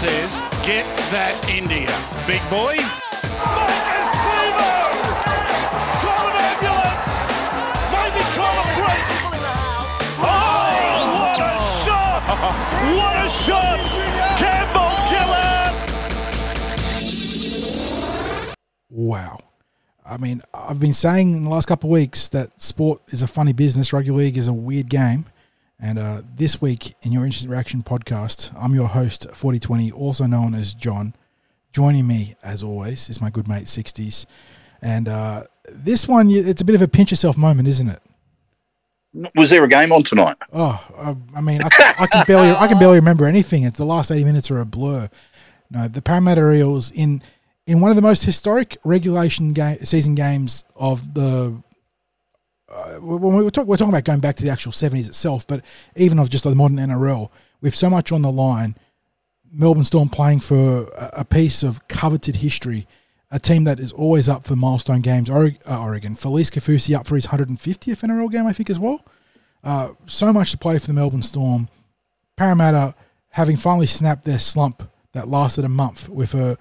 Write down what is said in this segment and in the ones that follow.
says, get that India. Big boy. Call an ambulance! Maybe call a priest! Oh, what a shot! What a shot! Campbell Gillard! Wow. I mean, I've been saying in the last couple of weeks that sport is a funny business. Rugby league is a weird game. And uh, this week in your Instant Reaction podcast, I'm your host, 4020, also known as John. Joining me, as always, is my good mate, 60s. And uh, this one, it's a bit of a pinch yourself moment, isn't it? Was there a game on tonight? Oh, I, I mean, I, can- I can barely, I can barely remember anything. It's the last eighty minutes are a blur. No, the Parramatta Eels in in one of the most historic regulation game, season games of the. Uh, when we were, talk, we're talking about going back to the actual seventies itself, but even of just the modern NRL, with so much on the line, Melbourne Storm playing for a, piece of coveted history, a team that is always up for milestone games. Uh, Oregon, Felise Kaufusi up for his 150th NRL game, I think, as well Uh, so much to play for the Melbourne Storm. Parramatta having finally snapped their slump that lasted a month with a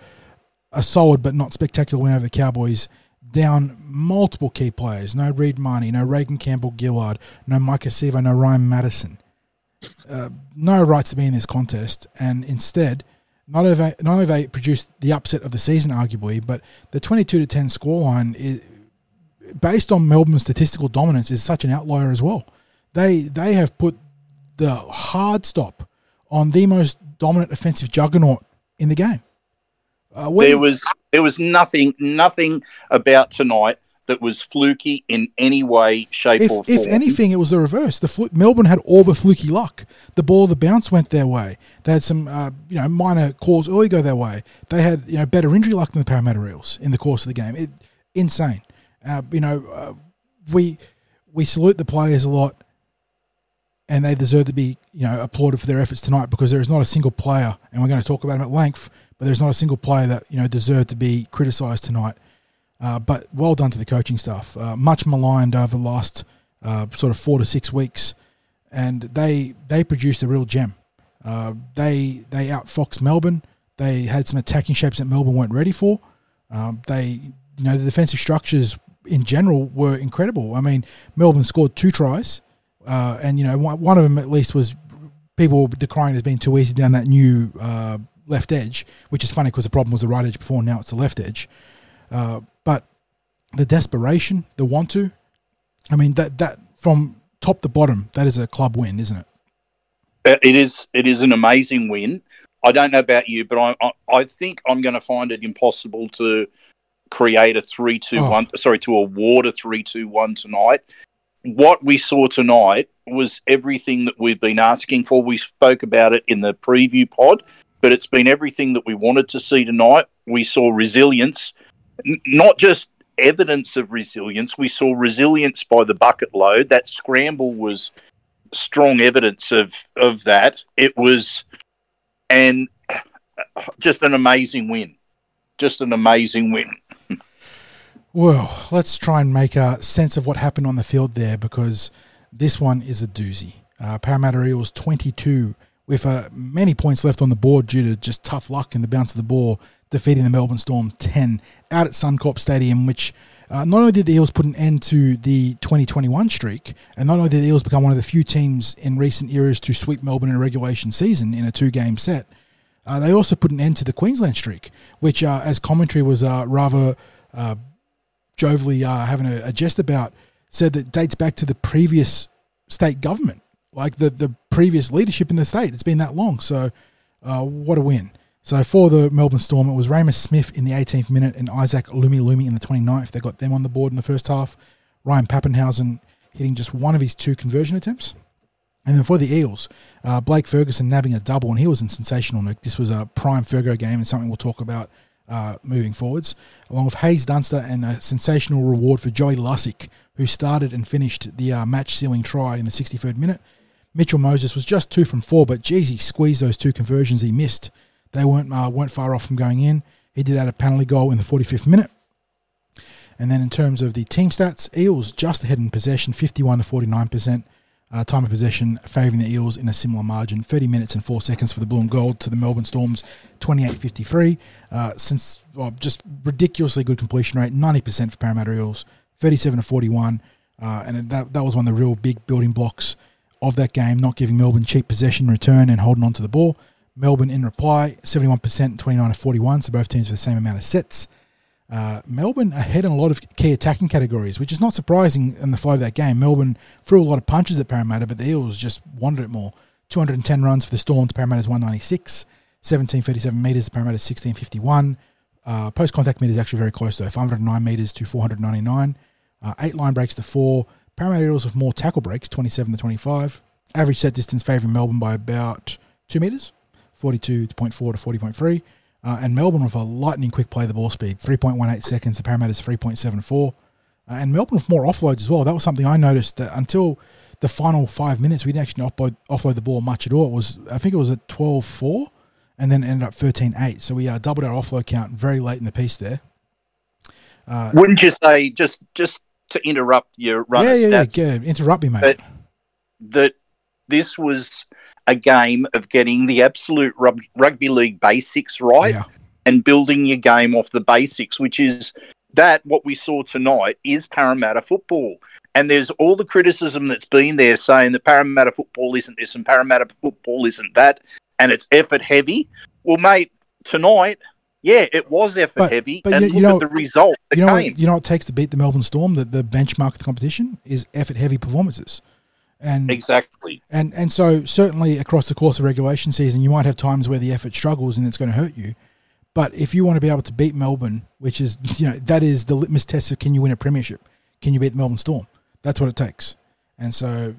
a solid but not spectacular win over the Cowboys. Down multiple key players. No Reed Mahoney, no Reagan Campbell Gillard, no Maika Sivo, no Ryan Matterson. Uh, no rights to be in this contest, and instead, not only not only they produced the upset of the season, arguably, but the twenty-two to ten scoreline is based on Melbourne's statistical dominance is such an outlier as well. They they have put the hard stop on the most dominant offensive juggernaut in the game. Uh, There was there was nothing nothing about tonight that was fluky in any way, shape, if, or form. if anything, it was the reverse. The flu- Melbourne had all the fluky luck. The ball, the bounce went their way. They had some, uh, you know, minor calls early go their way. They had, you know, better injury luck than the Parramatta Eels in the course of the game. It, insane. Uh, you know, uh, we we salute the players a lot, and they deserve to be, you know, applauded for their efforts tonight because there is not a single player, and we're going to talk about them at length. But there's not a single player that you know deserved to be criticised tonight. Uh, but well done to the coaching staff. Uh, much maligned over the last uh, sort of four to six weeks, and they they produced a real gem. Uh, they they outfoxed Melbourne. They had some attacking shapes that Melbourne weren't ready for. Um, they you know the defensive structures in general were incredible. I mean, Melbourne scored two tries, uh, and you know one, one of them at least was people were decrying as being too easy down that new uh, left edge, which is funny because the problem was the right edge before. Now it's the left edge. Uh, but the desperation, the want to, I mean that that from top to bottom, that is a club win, isn't it? Uh, it is it is an amazing win. I don't know about you, but I I, I think I'm going to find it impossible to create a three two Oh. one. Sorry, to award a three two one tonight. What we saw tonight was everything that we've been asking for. We spoke about it in the preview pod, but it's been everything that we wanted to see tonight. We saw resilience, n- not just evidence of resilience. We saw resilience by the bucket load. That scramble was strong evidence of of that. It was, and just an amazing win, just an amazing win. Well, let's try and make a sense of what happened on the field there because this one is a doozy. Uh, Parramatta Eels 22 with uh, many points left on the board due to just tough luck in the bounce of the ball, defeating the Melbourne Storm 10 out at Suncorp Stadium, which uh, not only did the Eels put an end to the 2021 streak, and not only did the Eels become one of the few teams in recent eras to sweep Melbourne in a regulation season in a two game set, uh, they also put an end to the Queensland streak, which, uh, as commentary was uh, rather uh, jovially uh, having a, a jest about, said that dates back to the previous state government, like the, the previous leadership in the state. It's been that long. So, uh, what a win. So, for the Melbourne Storm, it was Reimis Smith in the 18th minute and Isaac Lumelume in the 29th. They got them on the board in the first half. Ryan Papenhuyzen hitting just one of his two conversion attempts. And then for the Eels, uh, Blake Ferguson nabbing a double, and he was in sensational nick. This was a prime Fergo game and something we'll talk about uh, moving forwards, along with Haze Dunster and a sensational reward for Joey Lussick, who started and finished the uh, match sealing try in the 63rd minute. Mitchell Moses was just two from four, but geez, he squeezed those two conversions he missed. They weren't uh, weren't far off from going in. He did add a penalty goal in the 45th minute. And then in terms of the team stats, Eels just ahead in possession, 51 to 49%. Uh, time of possession favouring the Eels in a similar margin, 30 minutes and 4 seconds for the Blue and Gold to the Melbourne Storms, 28.53. Uh, since well, just ridiculously good completion rate, 90% for Parramatta Eels, 37 to 41. Uh, and that, that was one of the real big building blocks of that game, not giving Melbourne cheap possession return and holding on to the ball. Melbourne in reply, 71%, 29 to 41, so both teams with the same amount of sets. Uh, Melbourne ahead in a lot of key attacking categories, which is not surprising in the flow of that game. Melbourne threw a lot of punches at Parramatta, but the Eels just wanted it more. 210 runs for the Storm to Parramatta's 196, 1737 metres to Parramatta's 1651. Uh, Post contact metres actually very close though, 509 metres to 499. Uh, eight line breaks to four. Parramatta Eels with more tackle breaks, 27 to 25. Average set distance favouring Melbourne by about two metres, 42.4 to 40.3. Uh, and Melbourne with a lightning quick play the ball speed, 3.18 seconds. The Parramatta's 3.74. Uh, and Melbourne with more offloads as well. That was something I noticed that until the final five minutes, we didn't actually offload, offload the ball much at all. It was, I think it was at 12 4 and then ended up 13 8. So we uh, doubled our offload count very late in the piece there. Uh, Wouldn't you say, just just to interrupt your runner yeah, yeah, stats, yeah, interrupt me, mate. that, that this was a game of getting the absolute rug- rugby league basics right Yeah. and building your game off the basics, which is that what we saw tonight is Parramatta football. And there's all the criticism that's been there saying that Parramatta football isn't this and Parramatta football isn't that, and it's effort heavy. Well, mate, tonight, yeah, it was effort But- heavy, but and you- look know- at the result that you know, came. what, you know what it takes to beat the Melbourne Storm? The, the benchmark of the competition is effort heavy performances. And Exactly. And and so certainly across the course of regulation season, you might have times where the effort struggles and it's going to hurt you. But if you want to be able to beat Melbourne, which is you know that is the litmus test of can you win a premiership? Can you beat the Melbourne Storm? That's what it takes. And so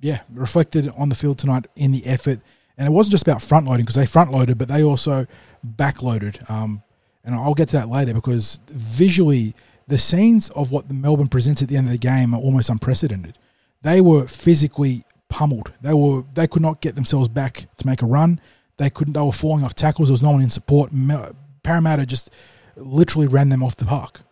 yeah, reflected on the field tonight in the effort. And it wasn't just about front loading because they front loaded, but they also back loaded. Um, and I'll get to that later because visually, the scenes of what the Melbourne presents at the end of the game are almost unprecedented. They were physically pummeled. They were they could not get themselves back to make a run. They couldn't. They were falling off tackles. There was no one in support. Parramatta just literally ran them off the park.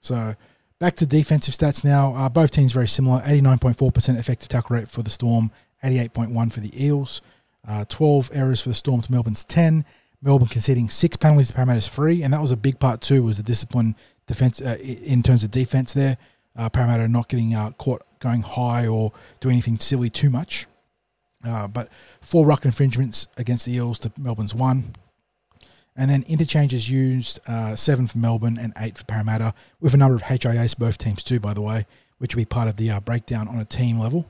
So back to defensive stats now. Uh, both teams very similar. Eighty nine point four percent effective tackle rate for the Storm. Eighty eight point one for the Eels. Uh, Twelve errors for the Storm to Melbourne's ten. Melbourne conceding six penalties to Parramatta's three, and that was a big part too. Was the discipline defense uh, in terms of defense there. Uh, Parramatta not getting uh, caught going high or doing anything silly too much. Uh, but four ruck infringements against the Eels to Melbourne's one. And then interchanges used uh, seven for Melbourne and eight for Parramatta, with a number of HIAs for both teams too, by the way, which will be part of the uh, breakdown on a team level.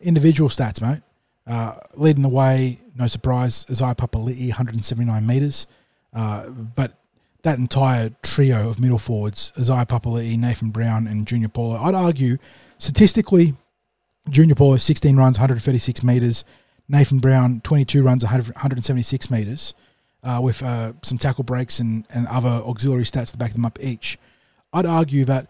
Individual stats, mate. Uh, leading the way, no surprise, Isaiah Papali'i, 179 metres. Uh, but that entire trio of middle forwards, Isaiah Papali'i, Nathan Brown, and Junior Paulo, I'd argue statistically, Junior Paulo, 16 runs, 136 metres. Nathan Brown, 22 runs, 100, 176 metres, uh, with uh, some tackle breaks and, and other auxiliary stats to back them up each. I'd argue that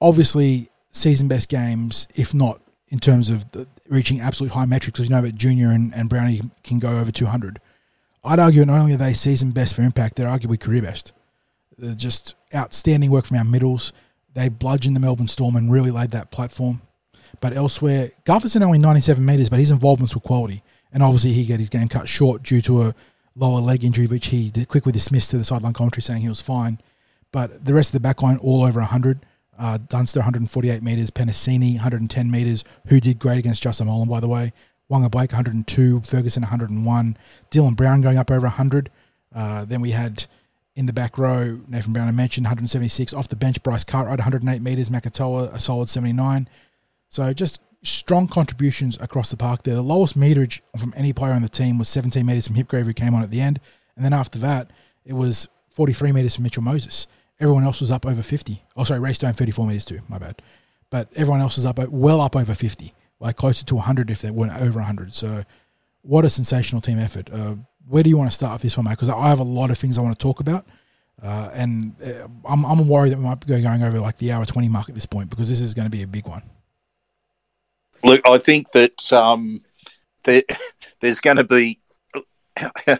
obviously season best games, if not in terms of the, reaching absolute high metrics, because you know that Junior and, and Brownie can go over 200. I'd argue not only are they season best for impact, they're arguably career best. They're just outstanding work from our middles. They bludgeoned the Melbourne Storm and really laid that platform. But elsewhere, Gutherson only 97 metres, but his involvements were quality. And obviously, he got his game cut short due to a lower leg injury, which he quickly dismissed to the sideline commentary, saying he was fine. But the rest of the backline, all over 100. Uh, Dunster, 148 metres. Penisini, 110 metres, who did great against Justin Olam, by the way. Waqa Blake, 102. Ferguson, 101. Dylan Brown going up over 100. Uh, then we had in the back row, Nathan Brown, I mentioned, 176. Off the bench, Bryce Cartwright, 108 metres. Makatoa, a solid 79. So just strong contributions across the park there. The lowest meterage from any player on the team was 17 metres from Hipgrave, who came on at the end. And then after that, it was 43 metres from Mitchell Moses. Everyone else was up over 50. Oh, sorry, Ray Stone, 34 metres too. My bad. But everyone else was up well up over 50, like closer to 100 if they weren't over 100. So what a sensational team effort. Uh, where do you want to start with this one, mate? Because I have a lot of things I want to talk about. Uh, and uh, I'm, I'm worried that we might be going over like the hour 20 mark at this point because this is going to be a big one. Look, I think that um, there, there's going to be.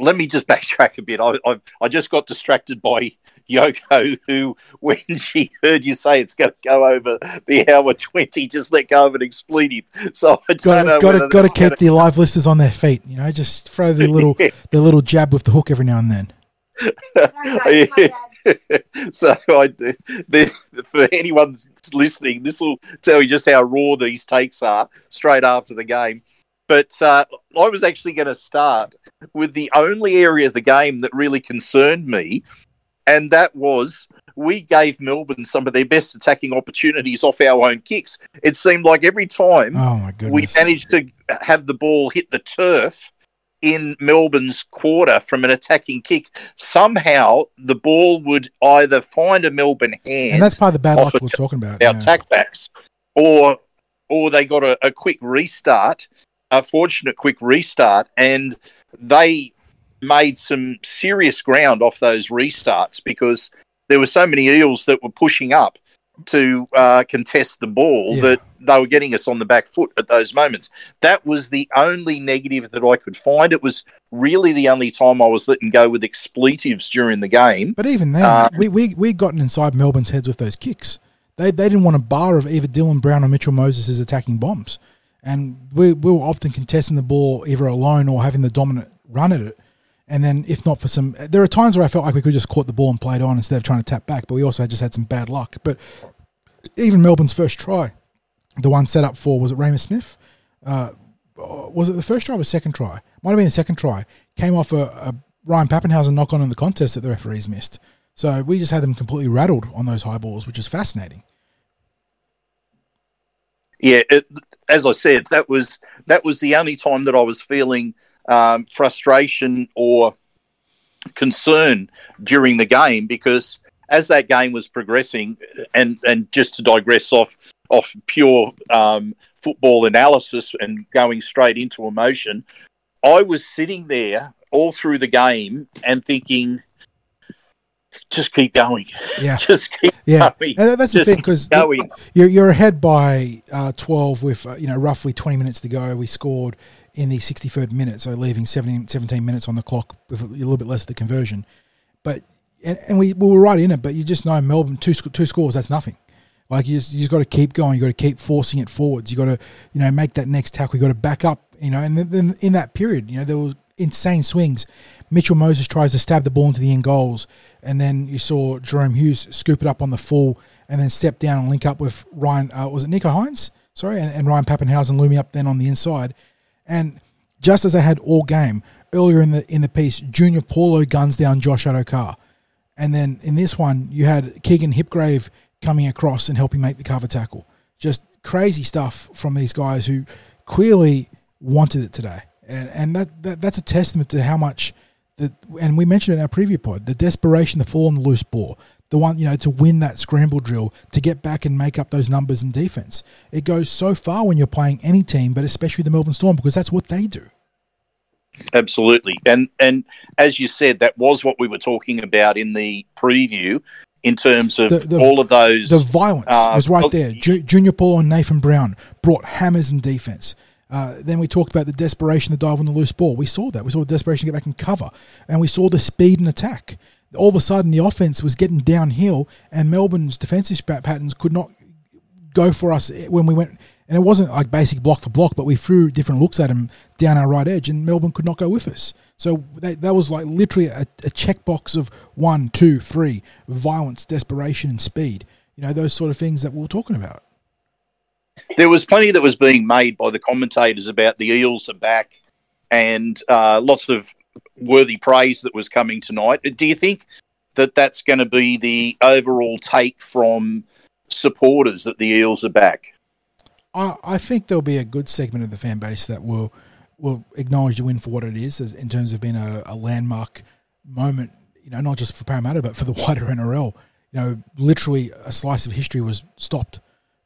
Let me just backtrack a bit. I, I I just got distracted by Yoko, who, when she heard you say it's going to go over the hour 20, just let go of an expletive. So I don't Got know. to, got to, got to keep the live listeners on their feet. You know, just throw the little Yeah. the little jab with the hook every now and then. Sorry, guys, my bad. so I, the, for anyone listening, this will tell you just how raw these takes are straight after the game. But uh, I was actually going to start with the only area of the game that really concerned me, and that was we gave Melbourne some of their best attacking opportunities off our own kicks. It seemed like every time Oh we managed to have the ball hit the turf in Melbourne's quarter from an attacking kick. Somehow the ball would either find a Melbourne hand, and that's part of the bad luck we was t- talking about. our yeah. tack backs, or or they got a, a quick restart, a fortunate quick restart, and they made some serious ground off those restarts because there were so many eels that were pushing up to uh, contest the ball Yeah. that they were getting us on the back foot at those moments. That was the only negative that I could find. It was really the only time I was letting go with expletives during the game. But even then, Uh, we we we gotten inside Melbourne's heads with those kicks. They they didn't want a bar of either Dylan Brown or Mitchell Moses' attacking bombs, and we we were often contesting the ball either alone or having the dominant run at it. And then, if not for some, there are times where I felt like we could just caught the ball and played on instead of trying to tap back. But we also just had some bad luck. But even Melbourne's first try, the one set up for was it Raymond Smith? Uh, was it the first try or the second try? Might have been the second try. Came off a, a Ryan Papenhuyzen knock on in the contest that the referees missed. So we just had them completely rattled on those high balls, which is fascinating. yeah, it, as I said, that was that was the only time that I was feeling um, frustration or concern during the game because as that game was progressing, and and just to digress off off pure um, football analysis and going straight into emotion, I was sitting there all through the game and thinking, just keep going, Yeah. just keep Yeah, going, and that's the thing because you're, you're ahead by uh, 12 with uh, you know roughly 20 minutes to go. We scored in the 63rd minute, so leaving 17, 17 minutes on the clock with a little bit less of the conversion. But and, and we, we were right in it, but you just know Melbourne two two scores that's nothing. Like you just you just got to keep going. You got to keep forcing it forwards. You got to you know make that next tackle. You got to back up. You know, and then, then in that period, you know there was insane swings. Mitchell Moses tries to stab the ball into the end goals, and then you saw Jahrome Hughes scoop it up on the full, and then step down and link up with Ryan. Uh, was it Nicho Hynes? Sorry, and, and Ryan Papenhuyzen looming up then on the inside, and just as I had all game earlier in the in the piece, Junior Paulo guns down Josh Addo-Carr. And then in this one, you had Keegan Hipgrave coming across and helping make the cover tackle. Just crazy stuff from these guys who clearly wanted it today. And, and that, that that's a testament to how much that, and we mentioned in our preview pod, the desperation to fall on the loose ball, the one, you know, to win that scramble drill, to get back and make up those numbers in defense. It goes so far when you're playing any team, but especially the Melbourne Storm, because that's what they do. Absolutely, and and as you said, that was what we were talking about in the preview, in terms of The- the- all of those. The violence Uh, was right there. Ju- Junior Paul and Nathan Brown brought hammers in defense. Uh, then we talked about the desperation to dive on the loose ball. We saw that. We saw the desperation to get back and cover. And we saw the speed and attack. All of a sudden, the offense was getting downhill, and Melbourne's defensive pat- patterns could not go for us when we went. And it wasn't like basic block for block, but we threw different looks at him down our right edge, and Melbourne could not go with us. So that, that was like literally a, a checkbox of one, two, three violence, desperation, and speed. You know, those sort of things that we were talking about. there was plenty that was being made by the commentators about the Eels are back, and uh, lots of worthy praise that was coming tonight. Do you think that that's going to be the overall take from supporters that the Eels are back? I, I think there'll be a good segment of the fan base that will will acknowledge the win for what it is, as, in terms of being a, a landmark moment. You know, not just for Parramatta, but for the wider NRL. You know, literally a slice of history was stopped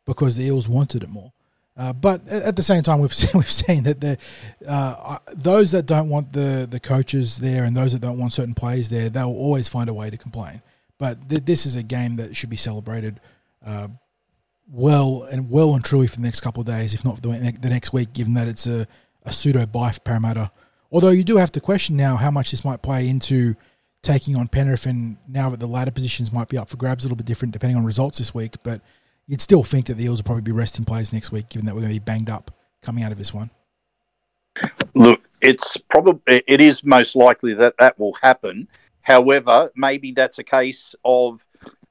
because the Eels wanted it more. Uh, but at the same time, we've seen, we've seen that the uh, those that don't want the the coaches there and those that don't want certain players there, they'll always find a way to complain. But th- this is a game that should be celebrated uh, well and well and truly for the next couple of days, if not the, the next week, given that it's a, a pseudo bye for Parramatta. Although you do have to question now how much this might play into taking on Penrith, and now that the ladder positions might be up for grabs, a little bit different depending on results this week. But you'd still think that the Eels will probably be resting players next week, given that we're going to be banged up coming out of this one. Look, it's probably it is most likely that that will happen. However, maybe that's a case of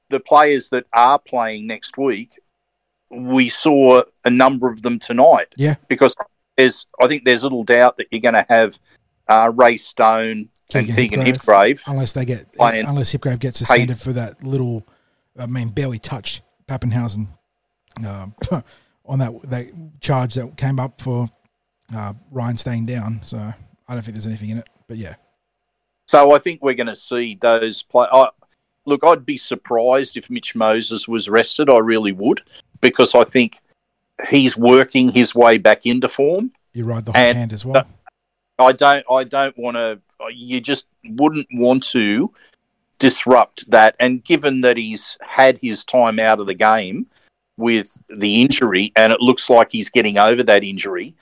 the players that are playing next week. We saw a number of them tonight. Yeah, because there's I think there's little doubt that you're going to have uh, Ray Stone and Keegan Hipgrave, unless they get unless Hipgrave gets suspended for that little, I mean, barely touched Papenhuyzen um, on that that charge that came up for uh, Ryan staying down. So I don't think there's anything in it. But yeah. So I think we're going to see those play. I, look, I'd be surprised if Mitch Moses was rested. I really would, because I think he's working his way back into form. You ride the hot hand as well. I don't. I don't want to. You just wouldn't want to disrupt that. And given that he's had his time out of the game with the injury, and it looks like he's getting over that injury,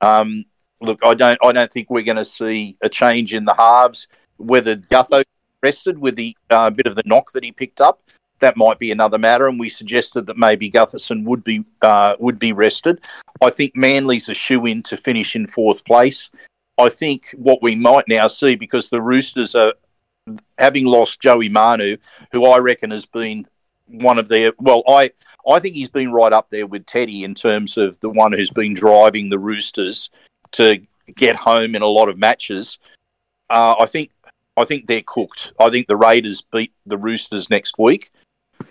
um, look, I don't, I don't think we're going to see a change in the halves. Whether Gutho rested with the uh, bit of the knock that he picked up, that might be another matter. And we suggested that maybe Gutherson would be uh, would be rested. I think Manly's a shoe in to finish in fourth place. I think what we might now see because the Roosters are having lost Joey Manu, who I reckon has been one of their well, I I think he's been right up there with Teddy in terms of the one who's been driving the Roosters to get home in a lot of matches. Uh, I think I think they're cooked. I think the Raiders beat the Roosters next week,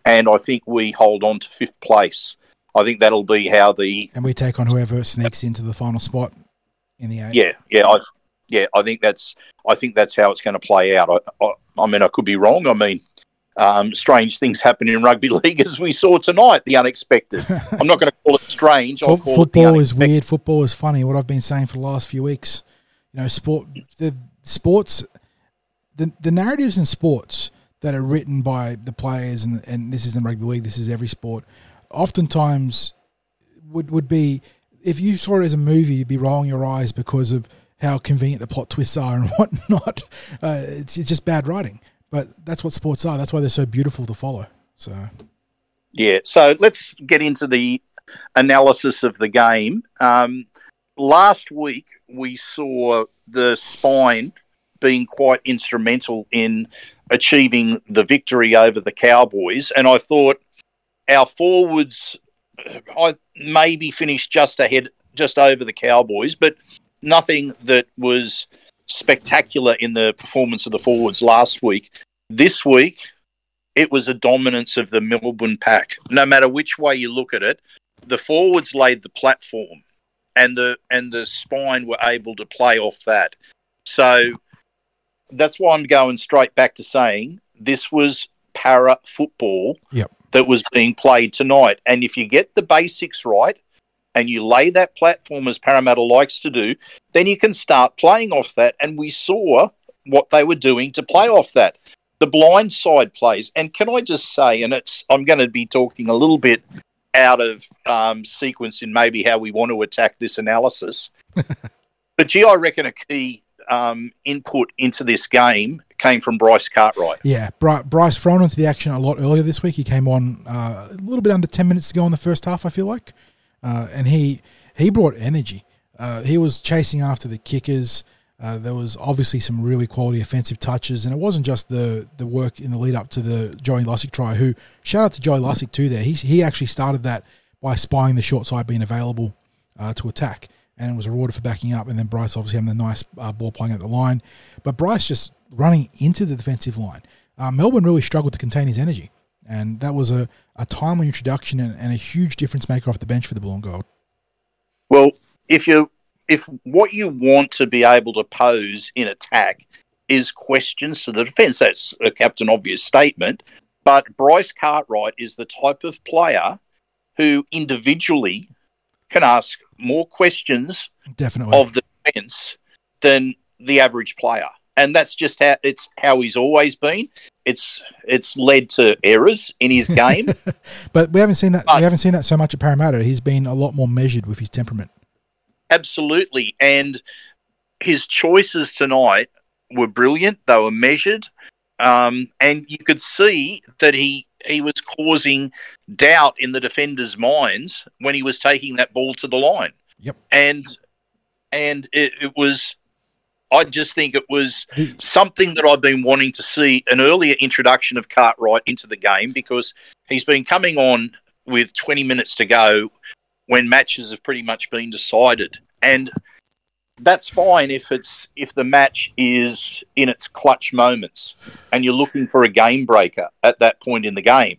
and I think we hold on to fifth place. I think that'll be how the and we take on whoever sneaks into the final spot in the eight. Yeah, yeah, I, yeah. I think that's I think that's how it's going to play out. I, I, I mean, I could be wrong. I mean, um, strange things happen in rugby league as we saw tonight. The unexpected. I'm not going to call it strange. Football is weird. Football is funny. What I've been saying for the last few weeks. You know, sport. The sports. The the narratives in sports that are written by the players, and and this is in rugby league. This is every sport. Oftentimes, would would be if you saw it as a movie, you'd be rolling your eyes because of how convenient the plot twists are and whatnot. Uh, it's, it's just bad writing. But that's what sports are. That's why they're so beautiful to follow. So, yeah. So let's get into the analysis of the game. Um, last week we saw the spine being quite instrumental in achieving the victory over the Cowboys, and I thought our forwards, I maybe finished just ahead, just over the Cowboys, but nothing that was spectacular in the performance of the forwards last week. This week, it was a dominance of the Melbourne pack. No matter which way you look at it, the forwards laid the platform, and the and the spine were able to play off that. So that's why I'm going straight back to saying this was para football yep. that was being played tonight. And if you get the basics right, and you lay that platform as Parramatta likes to do, then you can start playing off that. And we saw what they were doing to play off that. The blind side plays. And can I just say, and it's I'm going to be talking a little bit out of um, sequence in maybe how we want to attack this analysis. but gee, I reckon a key um, input into this game came from Bryce Cartwright. Yeah, Bryce thrown into the action a lot earlier this week. He came on uh, a little bit under 10 minutes to go in the first half, I feel like uh, and he he brought energy. Uh, he was chasing after the kickers. Uh, there was obviously some really quality offensive touches, and it wasn't just the the work in the lead up to the Joey Lussick try. Who shout out to Joey Lussick too? There, he he actually started that by spying the short side being available uh, to attack, and it was rewarded for backing up. And then Bryce obviously having the nice uh, ball playing at the line, but Bryce just running into the defensive line. Uh, Melbourne really struggled to contain his energy and that was a, a timely introduction and, and a huge difference maker off the bench for the blue and gold. Well, if you if what you want to be able to pose in attack is questions to the defence, that's a captain obvious statement. But Bryce Cartwright is the type of player who individually can ask more questions definitely of the defence than the average player and that's just how it's how he's always been. It's it's led to errors in his game, but we haven't seen that. But, we haven't seen that so much at Parramatta. He's been a lot more measured with his temperament. Absolutely, and his choices tonight were brilliant. They were measured. um, and you could see that he he was causing doubt in the defenders' minds when he was taking that ball to the line. Yep. And and it, it was I just think it was something that I've been wanting to see an earlier introduction of Cartwright into the game because he's been coming on with 20 minutes to go when matches have pretty much been decided. And that's fine if it's if the match is in its clutch moments and you're looking for a game breaker at that point in the game.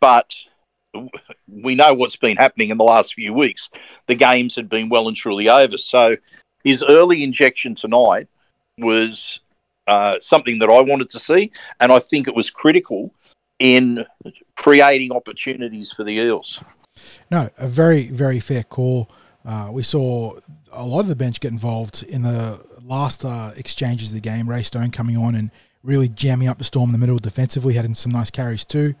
But we know what's been happening in the last few weeks. The games had been well and truly over. So his early injection tonight was uh, something that I wanted to see, and I think it was critical in creating opportunities for the Eels. No, a very, very fair call. Uh, we saw a lot of the bench get involved in the last uh, exchanges of the game. Ray Stone coming on and really jamming up the storm in the middle defensively, had some nice carries too.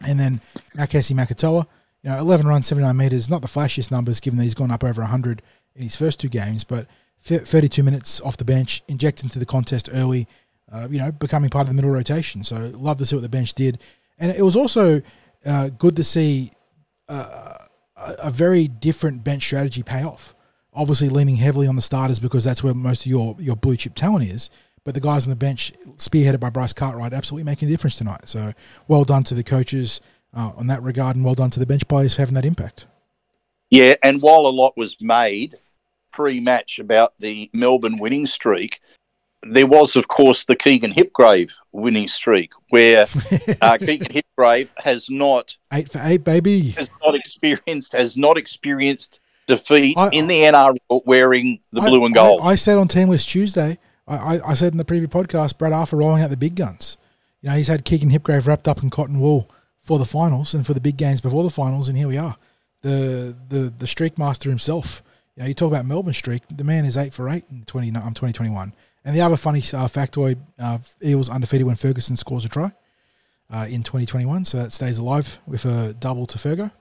And then Makahesi Makatoa, you know, 11 runs, 79 metres, not the flashiest numbers given that he's gone up over 100 in his first two games, but 32 minutes off the bench, injected into the contest early, uh, you know, becoming part of the middle rotation. So love to see what the bench did. And it was also uh, good to see a, a very different bench strategy pay off. Obviously, leaning heavily on the starters because that's where most of your, your blue chip talent is. But the guys on the bench, spearheaded by Bryce Cartwright, absolutely making a difference tonight. So well done to the coaches uh, on that regard, and well done to the bench players for having that impact. Yeah, and while a lot was made pre-match about the Melbourne winning streak, there was, of course, the Keegan Hipgrave winning streak, where uh, Keegan Hipgrave has not Eight for eight, baby. has not experienced has not experienced defeat I- in the NRL wearing the blue and gold. I, I said on Team List Tuesday, I, I, I said in the preview podcast, Brad Arthur rolling out the big guns. You know, he's had Keegan Hipgrave wrapped up in cotton wool for the finals and for the big games before the finals, and here we are. The the the streak master himself. You know, you talk about Melbourne streak. The man is eight for eight in 20, um, 2021. And the other funny uh, factoid: uh, Eels undefeated when Ferguson scores a try uh, in 2021, so that stays alive with a double to Fergo.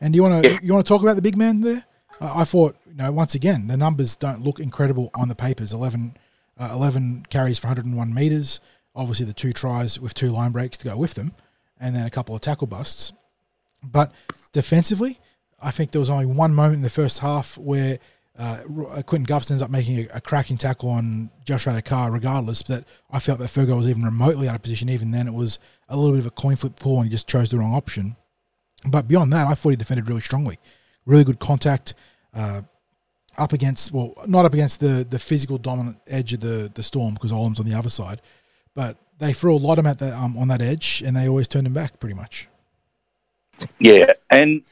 And do you want to you want to talk about the big man there? I thought, you know, once again, the numbers don't look incredible on the papers. 11, uh, 11 carries for 101 metres. Obviously, the two tries with two line breaks to go with them, and then a couple of tackle busts. But defensively, I think there was only one moment in the first half where uh, R- Quentin Guffs ends up making a, a cracking tackle on Josh Addo-Carr, regardless, that I felt that Fergo was even remotely out of position. Even then, it was a little bit of a coin flip pull, and he just chose the wrong option. But beyond that, I thought he defended really strongly. Really good contact, uh, up against well, not up against the the physical dominant edge of the the storm because Olam's on the other side, but they threw a lot of him at that um, on that edge, and they always turned him back pretty much. Yeah, and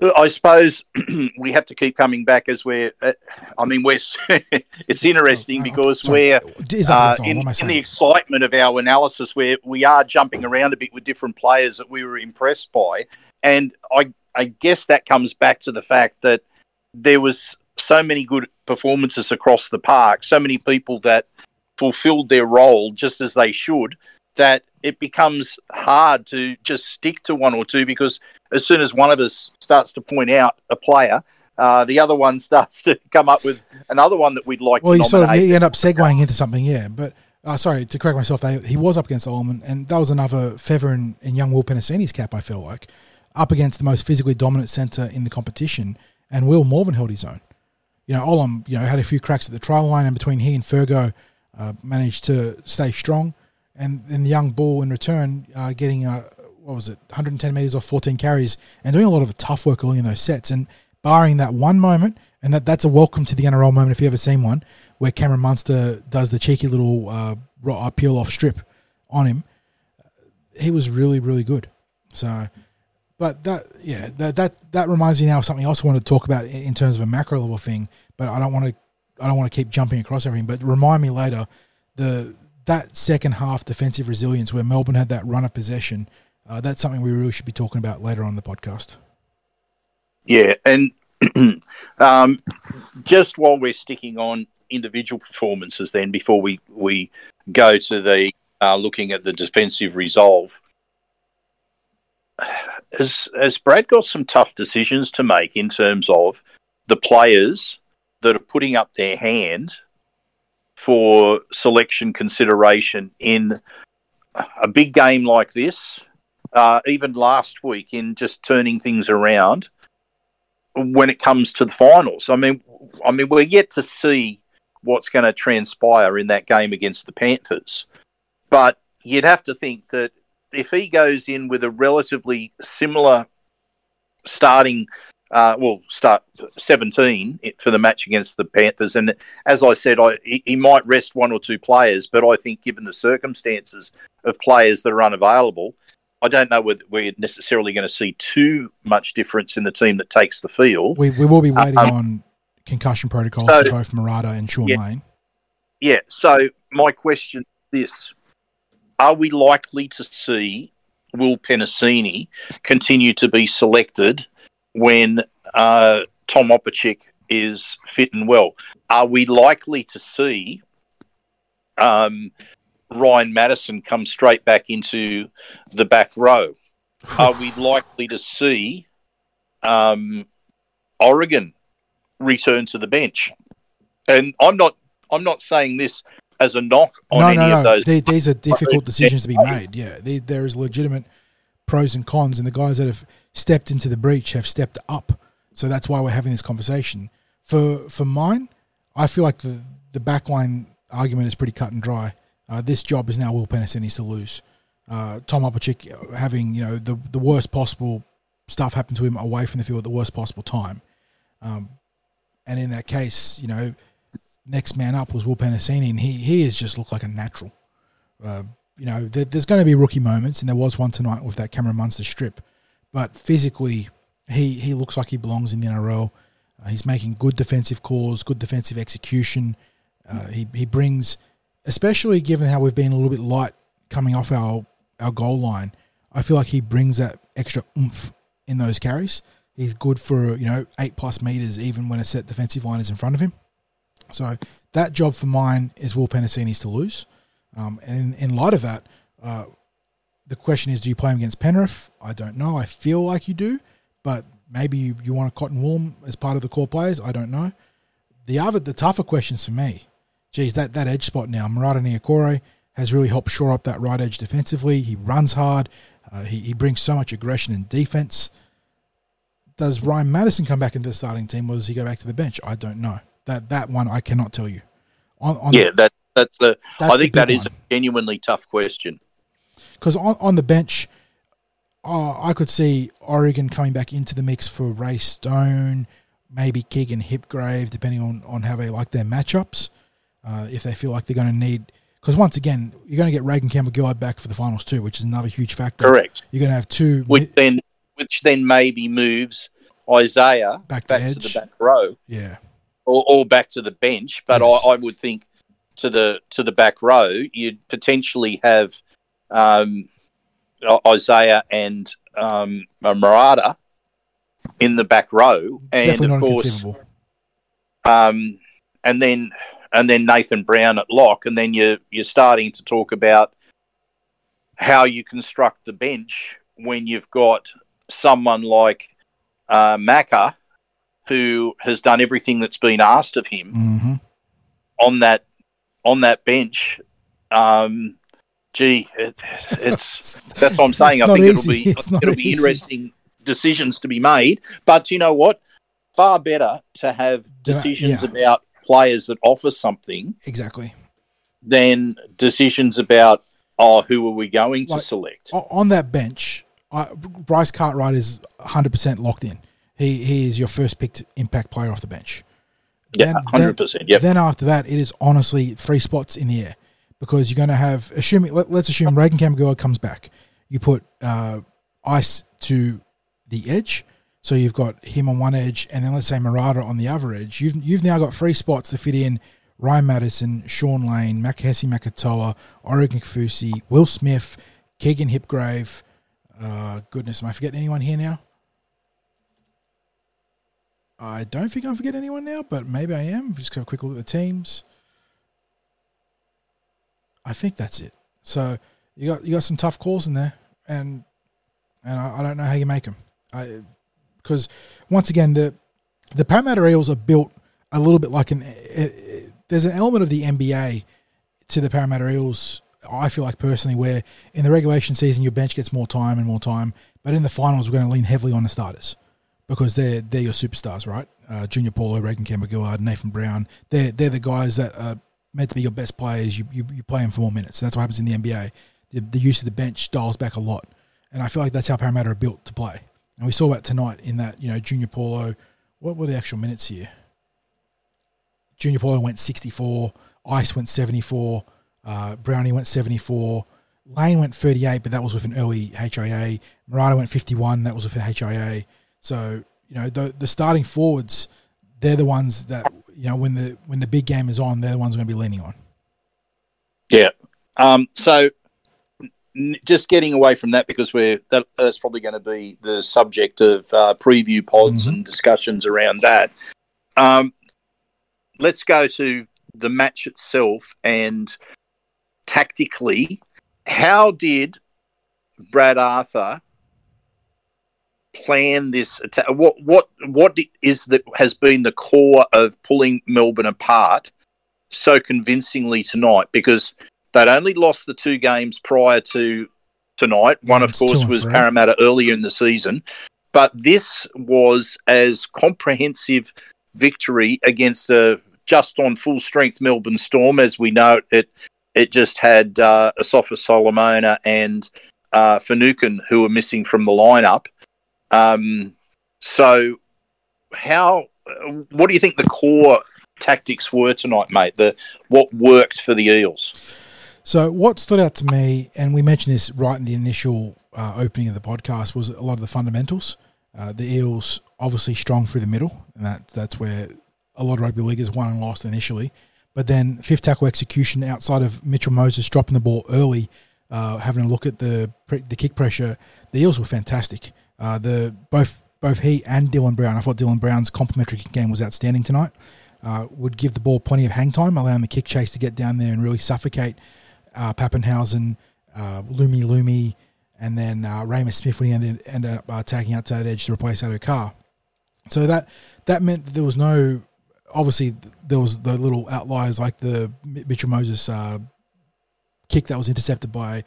I suppose we have to keep coming back as we're. Uh, I mean, we're. it's interesting Oh, because we're uh, in, what am I in the excitement of our analysis, where we are jumping around a bit with different players that we were impressed by, and I, I guess that comes back to the fact that there was so many good performances across the park, so many people that fulfilled their role just as they should, that it becomes hard to just stick to one or two because as soon as one of us starts to point out a player, uh, the other one starts to come up with another one that we'd like Well, to you sort of you end up segueing into something, yeah. But uh, sorry to correct myself, they, he was up against Olam, and that was another feather in, in young Will Penisini's cap. I feel like up against the most physically dominant centre in the competition, and Will Morvan held his own. You know, Olam, you know, had a few cracks at the try line, and between he and Fergo, uh, managed to stay strong. And then the young bull in return, uh, getting uh, what was it, 110 meters off 14 carries, and doing a lot of tough work early in those sets. And barring that one moment, and that that's a welcome to the NRL moment if you ever seen one, where Cameron Munster does the cheeky little uh, uh, peel off strip on him. He was really really good. So, but that yeah that that that reminds me now of something else I wanted to talk about in, in terms of a macro level thing. But I don't want to I don't want to keep jumping across everything. But remind me later the that second half defensive resilience where Melbourne had that run of possession. Uh, that's something we really should be talking about later on the podcast. Yeah, and um, just while we're sticking on individual performances, then before we we go to the uh, looking at the defensive resolve, has has Brad got some tough decisions to make in terms of the players that are putting up their hand for selection consideration in a big game like this, uh, even last week in just turning things around when it comes to the finals. I mean, I mean, we're yet to see what's going to transpire in that game against the Panthers, but you'd have to think that if he goes in with a relatively similar starting uh, well, start 17 for the match against the Panthers. And as I said, I, he, might rest one or two players, but I think given the circumstances of players that are unavailable, I don't know whether we're necessarily going to see too much difference in the team that takes the field. We, we will be waiting um, on concussion protocols so, for both Marata and Shaun yeah, Lane. Yeah. So my question is this: Are we likely to see Will Penisini continue to be selected when uh, Tom Opacic is fit and well. Are we likely to see um, Ryan Matterson come straight back into the back row? Are we likely to see um, Oregon return to the bench? And I'm not I'm not saying this as a knock on no, any no, no. of those. They, these are difficult decisions to be made. Yeah, they, there is legitimate pros and cons, and the guys that have stepped into the breach have stepped up. So that's why we're having this conversation. For for mine, I feel like the the backline argument is pretty cut and dry. Uh, this job is now Will Penisini's to lose. Uh, Tom Opacic having you know the the worst possible stuff happen to him away from the field at the worst possible time, um, and in that case, you know, next man up was Will Penisini, and he he has just looked like a natural. Uh, you know, there, there's going to be rookie moments, and there was one tonight with that Cameron Munster strip. But physically, he, he looks like he belongs in the NRL. Uh, he's making good defensive calls, good defensive execution. Uh, he, he brings, especially given how we've been a little bit light coming off our, our goal line, I feel like he brings that extra oomph in those carries. He's good for, you know, eight plus meters even when a set defensive line is in front of him. So that job for mine is Will Penisini's to lose. Um, and in light of that, uh, the question is, do you play him against Penrith? I don't know. I feel like you do, but maybe you, you want a cotton wool as part of the core players. I don't know. The other, the tougher questions for me, geez, that, that edge spot now, Marata Niukore has really helped shore up that right edge defensively. He runs hard. Uh, he, he brings so much aggression in defense. Does Ryan Matterson come back into the starting team, or does he go back to the bench? I don't know. That that one I cannot tell you. On, on yeah, that that's the. That's I think that is one. a genuinely tough question. Because on, on the bench, uh, I could see Oregon coming back into the mix for Ray Stone, maybe Keegan Hipgrave, depending on, on how they like their matchups. Uh, if they feel like they're going to need, because once again, you're going to get Reagan Campbell Gillard back for the finals too, which is another huge factor. Correct. You're going to have two, which then, which then maybe moves Isaiah back, back to, to, the back row. Yeah. Or, or back to the bench, but yes. I, I would think to the to the back row, you'd potentially have um, Isaiah and um, Marata in the back row, and of course, um, and then and then Nathan Brown at lock, and then you're you're starting to talk about how you construct the bench when you've got someone like uh, Macca, who has done everything that's been asked of him mm-hmm. on that on that bench. Um, gee, it, it's that's what I'm saying. I think easy. it'll be it'll be interesting decisions to be made. But you know what? Far better to have decisions yeah. about players that offer something exactly than decisions about oh who are we going like, to select on that bench. I, Bryce Cartwright is 100 percent locked in. He he is your first picked impact player off the bench. Yeah, hundred percent. Yeah. Then after that, it is honestly three spots in the air because you're going to have assuming let, us assume Reagan Campbell comes back. You put uh, Ice to the edge, so you've got him on one edge, and then let's say Marata on the other edge. You've you've now got three spots to fit in Ryan Matterson, Shaun Lane, Makahesi Makatoa, Oregon Kaufusi, Will Smith, Keegan Hipgrave. Uh, goodness, am I forgetting anyone here now? I don't think I'm forgetting anyone now, but maybe I am. Just have a quick look at the teams. I think that's it. So you got you got some tough calls in there, and and I, I don't know how you make them. I because once again the the Parramatta Eels are built a little bit like an there's an element of the NBA to the Parramatta Eels. I feel like personally, where in the regulation season your bench gets more time and more time, but in the finals we're going to lean heavily on the starters because they're they're your superstars, right? Uh, Junior Paulo, Reagan Campbell Gillard, Nathan Brown. They're they're the guys that are meant to be your best players. You you, you play them for more minutes. That's what happens in the NBA. The, the use of the bench dials back a lot, and I feel like that's how Parramatta are built to play. And we saw that tonight in that you know Junior Paulo. What were the actual minutes here? Junior Paulo went 64. Ice went 74. Uh, Brownie went 74. Lane went 38, but that was with an early HIA. Marata went 51. That was with an HIA. So you know the the starting forwards, they're the ones that you know when the when the big game is on, they're the ones going to be leaning on. Yeah. Um, so just getting away from that because we're that, that's probably going to be the subject of uh, preview pods Mhm. and discussions around that. Um, let's go to the match itself and tactically, how did Brad Arthur plan this attack? What what what is that has been the core of pulling Melbourne apart so convincingly tonight? Because they'd only lost the two games prior to tonight. One, Yeah, of course, was three. Parramatta earlier in the season, but this was as comprehensive victory against a just on full strength Melbourne Storm as we know it. It just had uh, Asofa-Solomona and uh, Finucane who were missing from the lineup. Um, so, how? What do you think the core tactics were tonight, mate? The what worked for the Eels? So what stood out to me, and we mentioned this right in the initial uh, opening of the podcast, was a lot of the fundamentals. Uh, the Eels obviously strong through the middle, and that that's where a lot of rugby leaguers won and lost initially. But then fifth tackle execution outside of Mitchell Moses dropping the ball early, uh, having a look at the the kick pressure, the Eels were fantastic. Uh, the both both he and Dylan Brown. I thought Dylan Brown's complimentary kick game was outstanding tonight. Uh, would give the ball plenty of hang time, allowing the kick chase to get down there and really suffocate uh, Papenhuyzen, uh, Lumelume, and then uh, Reimis Smith when he ended, ended up uh, taking out to that edge to replace Addo-Carr. So that that meant that there was no, obviously there was the little outliers like the Mitchell Moses uh, kick that was intercepted by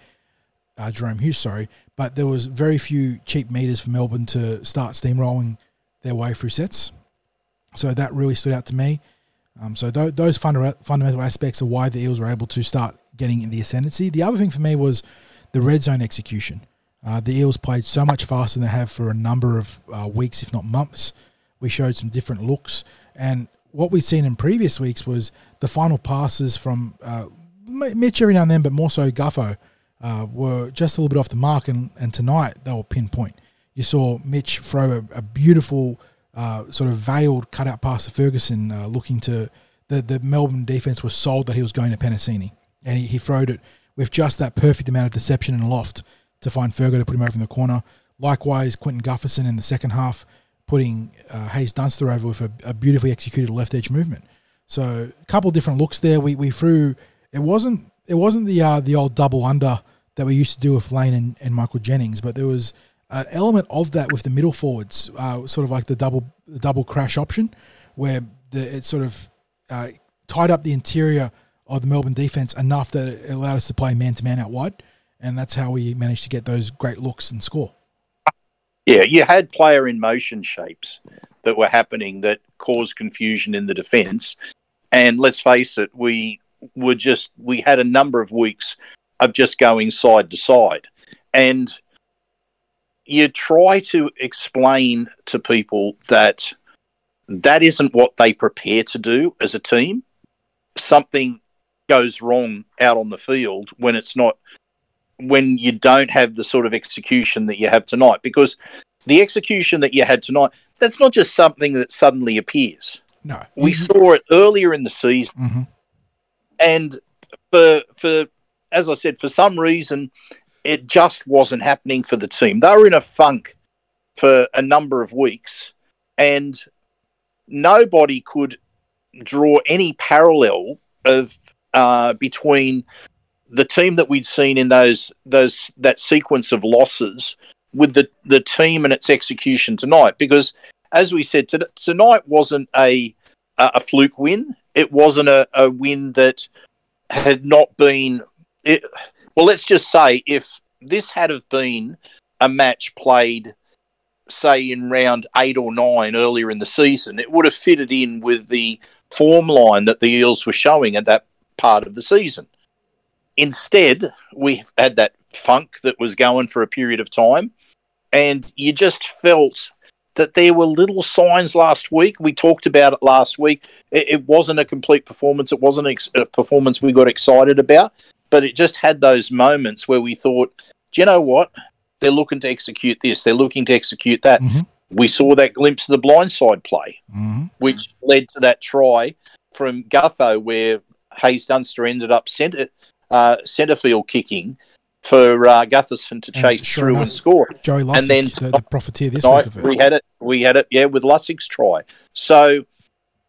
uh, Jahrome Hughes, sorry, but there was very few cheap meters for Melbourne to start steamrolling their way through sets. So that really stood out to me. Um, so th- those funda- fundamental aspects of why the Eels were able to start getting the ascendancy. The other thing for me was the red zone execution. Uh, the Eels played so much faster than they have for a number of uh, weeks, if not months. We showed some different looks, and what we'd seen in previous weeks was the final passes from uh, Mitch every now and then, but more so Guffo, uh, were just a little bit off the mark. And, and tonight they were pinpoint. You saw Mitch throw a, a beautiful uh, sort of veiled cutout pass to Ferguson, uh, looking to the the Melbourne defense was sold that he was going to Penisini, and he, he throwed it with just that perfect amount of deception and loft to find Fergo to put him over in the corner. Likewise, Clinton Gutherson in the second half putting uh, Haze Dunster over with a, a beautifully executed left edge movement. So a couple different looks there. We we threw it wasn't it wasn't the uh, the old double under that we used to do with Lane and, and Michael Jennings, but there was an element of that with the middle forwards, uh, sort of like the double the double crash option, where the it sort of uh, tied up the interior of the Melbourne defense enough that it allowed us to play man to man out wide, and that's how we managed to get those great looks and score. Yeah, you had player in motion shapes that were happening that caused confusion in the defence. And let's face it, we were just, we had a number of weeks of just going side to side. And you try to explain to people that that isn't what they prepare to do as a team. Something goes wrong out on the field when it's not when you don't have the sort of execution that you have tonight. Because the execution that you had tonight that's not just something that suddenly appears. No, we saw it earlier in the season. Mhm. and for for as i said for some reason it just wasn't happening for the team. They were in a funk for a number of weeks and nobody could draw any parallel of uh, between the team that we'd seen in those those that sequence of losses with the the team and its execution tonight because as we said to, tonight wasn't a a, a fluke win. It wasn't a, a win that had not been. It, well, let's just say if this had have been a match played, say in round eight or nine earlier in the season, it would have fitted in with the form line that the Eels were showing at that part of the season. Instead, we had that funk that was going for a period of time, and you just felt that there were little signs last week. We talked about it last week. It, it wasn't a complete performance. It wasn't ex- a performance we got excited about, but it just had those moments where we thought, do you know what? They're looking to execute this. They're looking to execute that. Mhm. We saw that glimpse of the blindside play, hmm which led to that try from Gutho, where Haze Dunster ended up centre uh, centre field kicking for uh, Gutherson to And chase sure through enough, and score. Joey Lussick, then the, the profiteer this week we had it. We had it. Yeah, with Lussick's try. So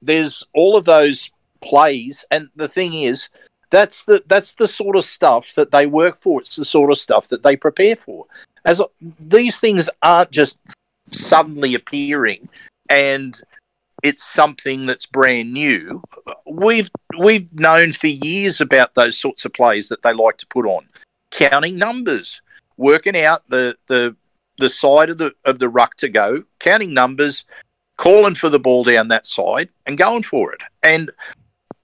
there's all of those plays, and the thing is, that's the that's the sort of stuff that they work for. It's the sort of stuff that they prepare for. As these things aren't just suddenly appearing, and it's something that's brand new. We've we've known for years about those sorts of plays that they like to put on, counting numbers, working out the the the side of the of the ruck to go, counting numbers, calling for the ball down that side, and going for it. And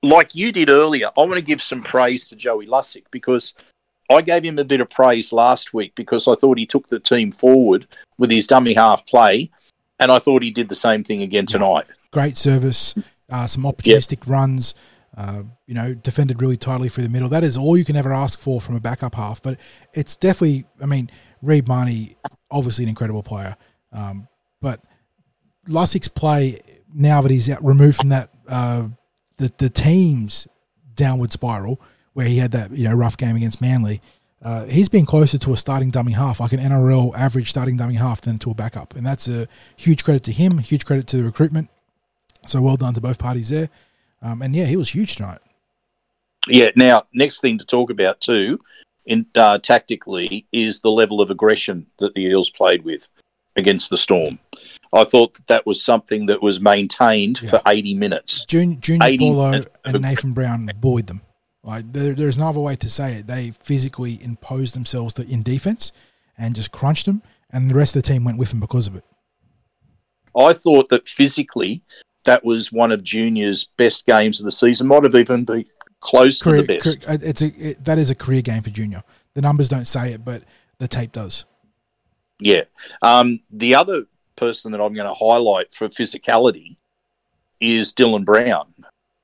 like you did earlier, I want to give some praise to Joey Lussick because I gave him a bit of praise last week because I thought he took the team forward with his dummy half play, and I thought he did the same thing again tonight. Great service, uh, some opportunistic runs. Uh, you know, defended really tightly through the middle. That is all you can ever ask for from a backup half. But it's definitely, I mean, Reed Mahoney, obviously an incredible player. Um, but Lussick's play now that he's out, removed from that uh, the the team's downward spiral where he had that you know rough game against Manly. Uh, he's been closer to a starting dummy half, like an NRL average starting dummy half, than to a backup, and that's a huge credit to him. Huge credit to the recruitment. So well done to both parties there. Um, and yeah, he was huge tonight. Yeah. Now, next thing to talk about too, in uh, tactically, is the level of aggression that the Eels played with against the Storm. I thought that that was something that was maintained for 80 minutes. Junior, Junior 80 Paulo and Nathan Brown bullied them. Like there, there's no other way to say it. They physically imposed themselves to, in defense and just crunched them, and the rest of the team went with them because of it. I thought that physically, that was one of Junior's best games of the season. Might have even been close Career, to the best. career- it's a it, that is a career game for Junior. The numbers don't say it, but the tape does. Yeah. Um, the other person that I'm going to highlight for physicality is Dylan Brown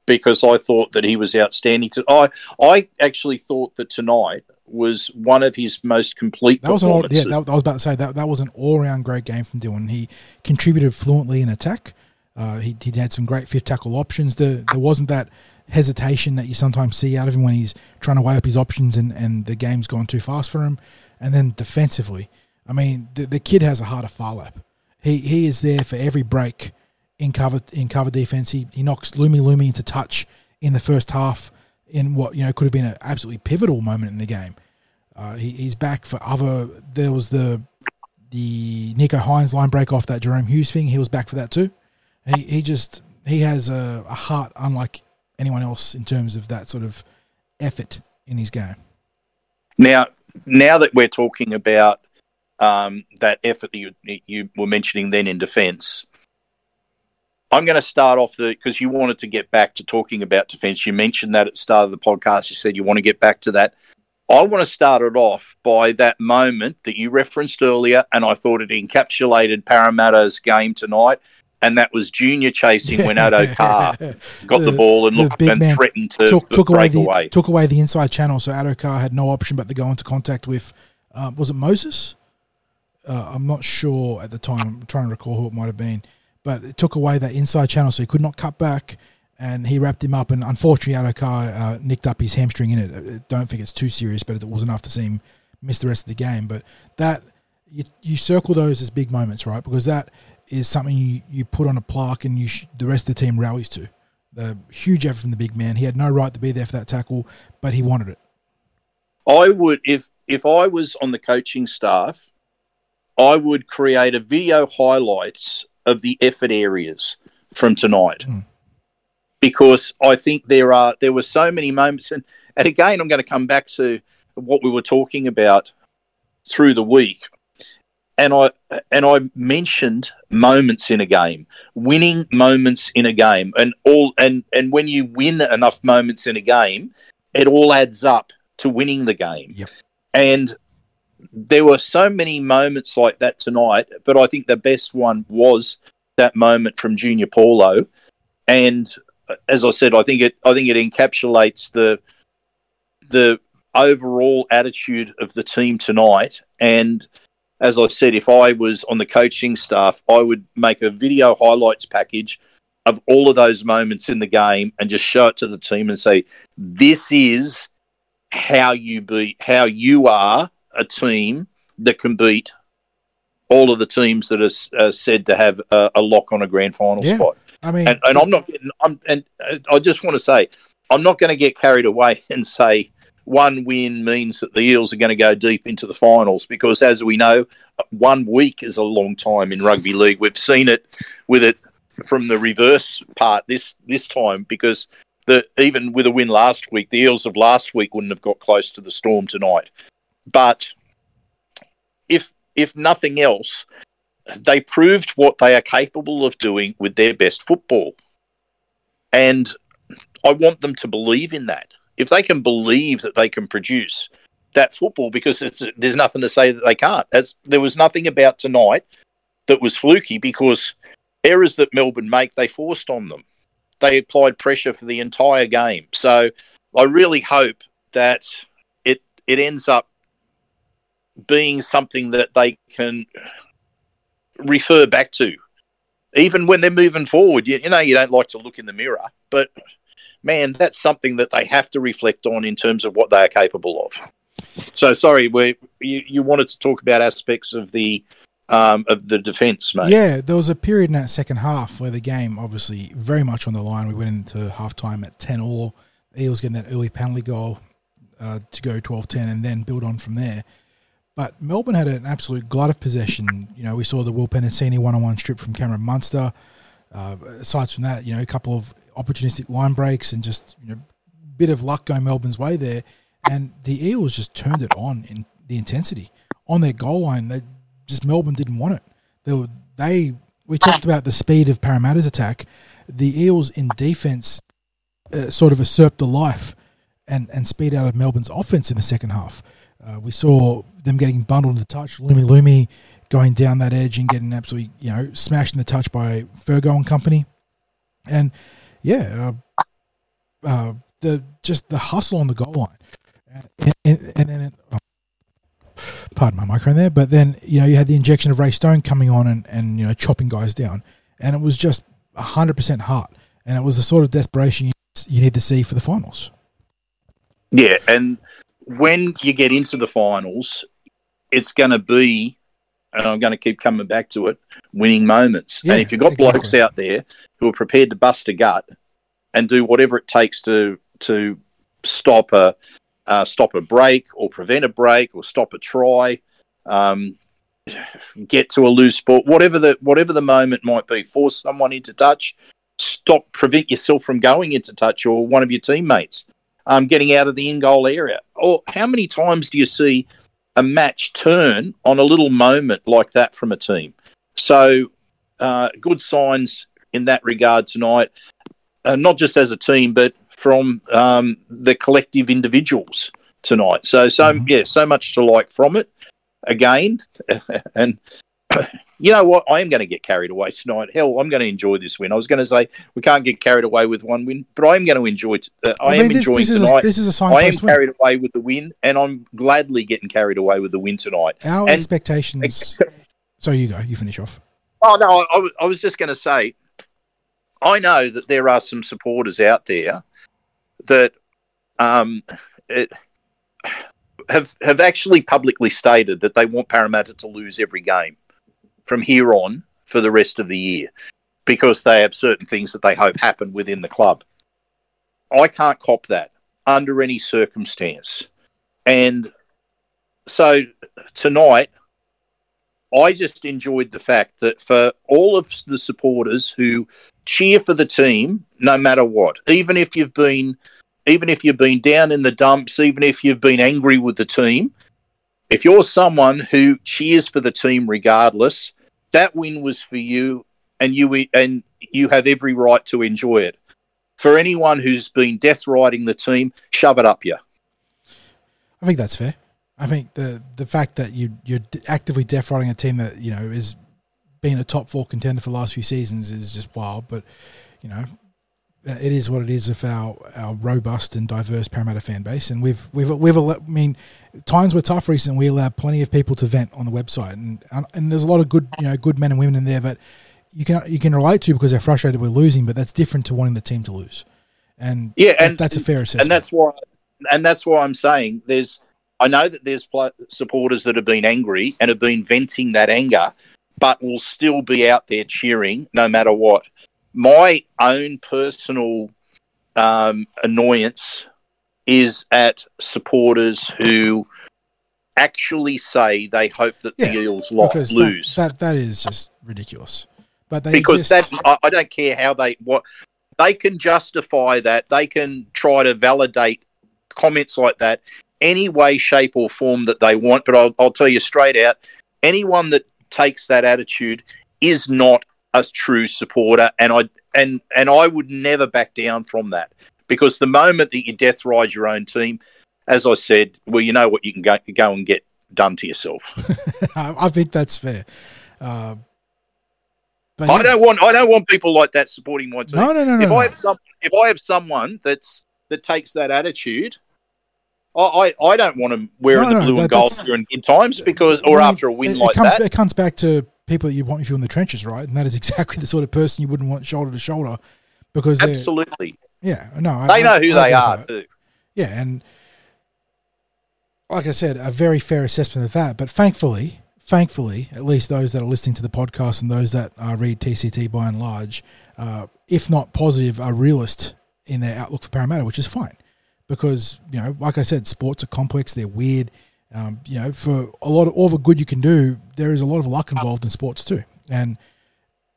because I thought that he was outstanding. To, I I actually thought that tonight was one of his most complete That was an all, yeah. That, I was about to say that that was an all round great game from Dylan. He contributed fluently in attack. Uh, he, he had some great fifth tackle options. There there wasn't that hesitation that you sometimes see out of him when he's trying to weigh up his options and, and the game's gone too fast for him. And then defensively, I mean, the, the kid has a heart of Phar Lap. He he is there for every break in cover in cover defense. He he knocks Lumelume into touch in the first half in what you know could have been an absolutely pivotal moment in the game. Uh, he, he's back for other. There was the the Nicho Hynes line break off that Jahrome Hughes thing. He was back for that too. He he just he has a, a heart unlike anyone else in terms of that sort of effort in his game. Now, now that we're talking about um, that effort that you, you were mentioning then in defence, I'm going to start off the because you wanted to get back to talking about defence. You mentioned that at the start of the podcast. You said you want to get back to that. I want to start it off by that moment that you referenced earlier, and I thought it encapsulated Parramatta's game tonight. And that was Junior chasing when Addo Carr got the, The- ball and looked and threatened to took, took away the away. took away the inside channel, so Addo-Carr had no option but to go into contact with. Uh, was it Moses? Uh, I'm not sure at the time. I'm trying to recall who it might have been, but it took away that inside channel, so he could not cut back, and he wrapped him up. And unfortunately, Addo-Carr uh, nicked up his hamstring in it. I don't think it's too serious, but it was enough to see him miss the rest of the game. But that you, you circle those as big moments, right? Because that is something you, you put on a plaque, and you sh- the rest of the team rallies to. The huge effort from the big man. He had no right to be there for that tackle, but he wanted it. I would if if I was on the coaching staff, I would create a video highlights of the effort areas from tonight. Mm. because I think there are there were so many moments, and and again, I'm going to come back to what we were talking about through the week, and I and I mentioned moments in a game, winning moments in a game, and all and and when you win enough moments in a game, it all adds up to winning the game. Yep. And there were so many moments like that tonight, but I think the best one was that moment from Junior Paulo, and uh, as I said, I think it I think it encapsulates the the overall attitude of the team tonight. And as I said, if I was on the coaching staff, I would make a video highlights package of all of those moments in the game and just show it to the team and say, "This is how you be, how you are a team that can beat all of the teams that are, are said to have a, a, lock on a grand final Yeah. spot." I mean, And, and I'm not getting. I'm and uh, I just want to say, I'm not going to get carried away and say one win means that the Eels are going to go deep into the finals because, as we know, one week is a long time in rugby league. We've seen it with it from the reverse part this this time because the even with a win last week, the Eels of last week wouldn't have got close to the Storm tonight. But if if nothing else, they proved what they are capable of doing with their best football. And I want them to believe in that. If they can believe that they can produce that football, because there's nothing to say that they can't. As there was nothing about tonight that was fluky because errors that Melbourne make, they forced on them. They applied pressure for the entire game. So I really hope that it it ends up being something that they can refer back to, even when they're moving forward. You, you know, you don't like to look in the mirror, but man, that's something that they have to reflect on in terms of what they are capable of. So, sorry, we you, you wanted to talk about aspects of the um, of the defence, mate. Yeah, there was a period in that second half where the game, obviously, very much on the line. We went into halftime at 10 all. Eels getting that early penalty goal uh, to go 12 10 and then build on from there. But Melbourne had an absolute glut of possession. You know, we saw the Will Penisini one on one strip from Cameron Munster. Uh, aside from that, you know, a couple of opportunistic line breaks and just, you know, bit of luck going Melbourne's way there. And the Eels just turned it on in the intensity. On their goal line, they just Melbourne didn't want it. They, were, they we talked about the speed of Parramatta's attack. The Eels in defence uh, sort of usurped the life and, and speed out of Melbourne's offense in the second half. Uh, we saw them getting bundled into touch. Lumelume going down that edge and getting absolutely, you know, smashed in the touch by Fergo and company. And yeah, uh, uh, the just the hustle on the goal line, and, and, and then it, oh, pardon my microphone there, but then you know you had the injection of Ray Stone coming on and, and you know chopping guys down, and it was just hundred percent heart, and it was the sort of desperation you, you need to see for the finals. Yeah, and when you get into the finals, it's going to be, and I'm going to keep coming back to it, winning moments. Yeah, and if you've got exactly. blokes out there who are prepared to bust a gut and do whatever it takes to to stop a uh, stop a break or prevent a break or stop a try, um, get to a loose ball, whatever the whatever the moment might be, force someone into touch, stop, prevent yourself from going into touch or one of your teammates um, getting out of the in goal area. Or how many times do you see a match turn on a little moment like that from a team? So, uh, good signs in that regard tonight, uh, not just as a team, but from um, the collective individuals tonight. So, so Mhm. yeah, so much to like from it. Again, and you know what? I am going to get carried away tonight. Hell, I'm going to enjoy this win. I was going to say we can't get carried away with one win, but I am going to enjoy. T- uh, I, am mean, this, enjoying this is tonight. a, this is a I am signpost win. carried away with the win, and I'm gladly getting carried away with the win tonight. Our and- expectations. So you go. You finish off. Oh no, I, I was- I was just going to say, I know that there are some supporters out there that um, it, have have actually publicly stated that they want Parramatta to lose every game from here on for the rest of the year because they have certain things that they hope happen within the club. I can't cop that under any circumstance, and so tonight I just enjoyed the fact that for all of the supporters who cheer for the team, no matter what, even if you've been, even if you've been down in the dumps, even if you've been angry with the team, if you're someone who cheers for the team regardless, that win was for you, and you and you have every right to enjoy it. For anyone who's been death riding the team, shove it up you. I think that's fair. I think the the fact that you you're actively death riding a team that you know is being a top four contender for the last few seasons is just wild. But you know, Uh, it is what it is of our, our robust and diverse Parramatta fan base, and we've we've we've I mean, times were tough recently. We allowed plenty of people to vent on the website, and and there's a lot of good you know good men and women in there that you can you can relate to because they're frustrated we're losing, but that's different to wanting the team to lose. And yeah, and that's a fair assessment. And that's why and that's why I'm saying there's I know that there's supporters that have been angry and have been venting that anger, but will still be out there cheering no matter what. My own personal um, annoyance is at supporters who actually say they hope that yeah, the Eels lose. That, that, that is just ridiculous. But because exist. that I, I don't care how they what they can justify that. They can try to validate comments like that any way, shape, or form that they want. But I'll, I'll tell you straight out anyone that takes that attitude is not a true supporter. And I, and, and I would never back down from that because the moment that you death ride your own team, as I said, well, you know what you can go, go and get done to yourself. I think that's fair. Uh, but I don't want I don't want people like that supporting my team. No, no, no, if no. I have some, if I have someone that's that takes that attitude, I, I, I don't want them wearing no, the blue no, and gold during good times because, or I mean, after a win it, like it comes, that. It comes back to people that you want if you're in the trenches, right? And that is exactly the sort of person you wouldn't want shoulder to shoulder because absolutely, yeah, no, they I, know who I, they are too. Yeah, and like I said, a very fair assessment of that. But thankfully, thankfully, at least those that are listening to the podcast and those that uh, read TCT by and large, uh, if not positive, are realist in their outlook for Parramatta, which is fine because you know, like I said, sports are complex. They're weird. Um, you know, for a lot of all the good you can do, there is a lot of luck involved in sports too. And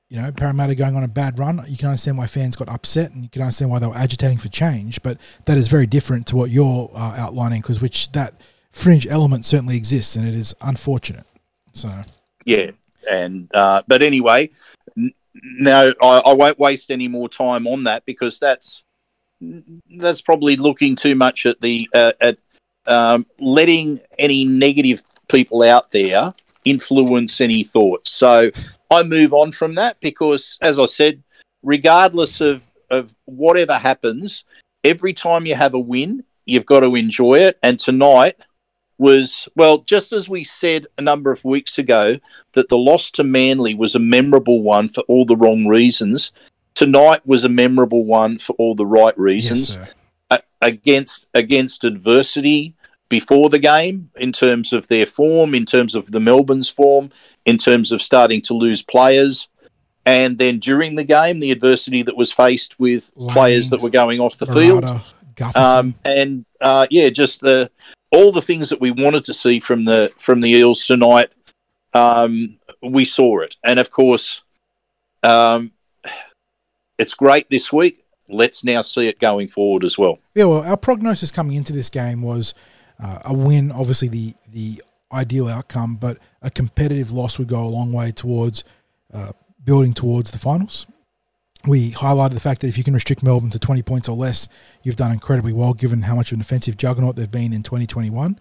you know, Parramatta going on a bad run, you can understand why fans got upset, and you can understand why they were agitating for change. But that is very different to what you're uh, outlining, because which that fringe element certainly exists, and it is unfortunate. So yeah, and uh, but anyway, n- I, I won't waste any more time on that because that's that's probably looking too much at the uh, at um, letting any negative people out there influence any thoughts. So I move on from that because, as I said, regardless of of whatever happens, every time you have a win, you've got to enjoy it. And tonight was well, just as we said a number of weeks ago, that the loss to Manly was a memorable one for all the wrong reasons tonight was a memorable one for all the right reasons. Yes, against against adversity before the game, in terms of their form, in terms of the Melbourne's form, in terms of starting to lose players, and then during the game, the adversity that was faced with Lane, players that were going off the field, um, and uh, yeah, just the all the things that we wanted to see from the from the Eels tonight. Um, we saw it, and of course, um, it's great this week. Let's now see it going forward as well. Yeah, well, our prognosis coming into this game was uh, a win, obviously the the ideal outcome, but a competitive loss would go a long way towards uh, building towards the finals. We highlighted the fact that if you can restrict Melbourne to 20 points or less, you've done incredibly well given how much of an offensive juggernaut they've been in 2021.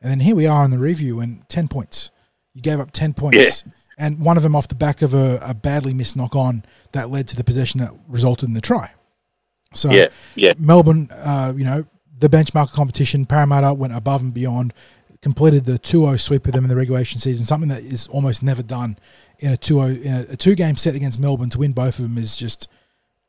And then here we are in the review and 10 points. You gave up 10 points. Yeah and one of them off the back of a, a badly missed knock on that led to the possession that resulted in the try. So yeah, yeah. Melbourne, uh, you know, the benchmark competition, Parramatta went above and beyond, completed the 2-0 sweep of them in the regulation season, something that is almost never done in a 2-0 in a, a two-game set against Melbourne to win both of them is just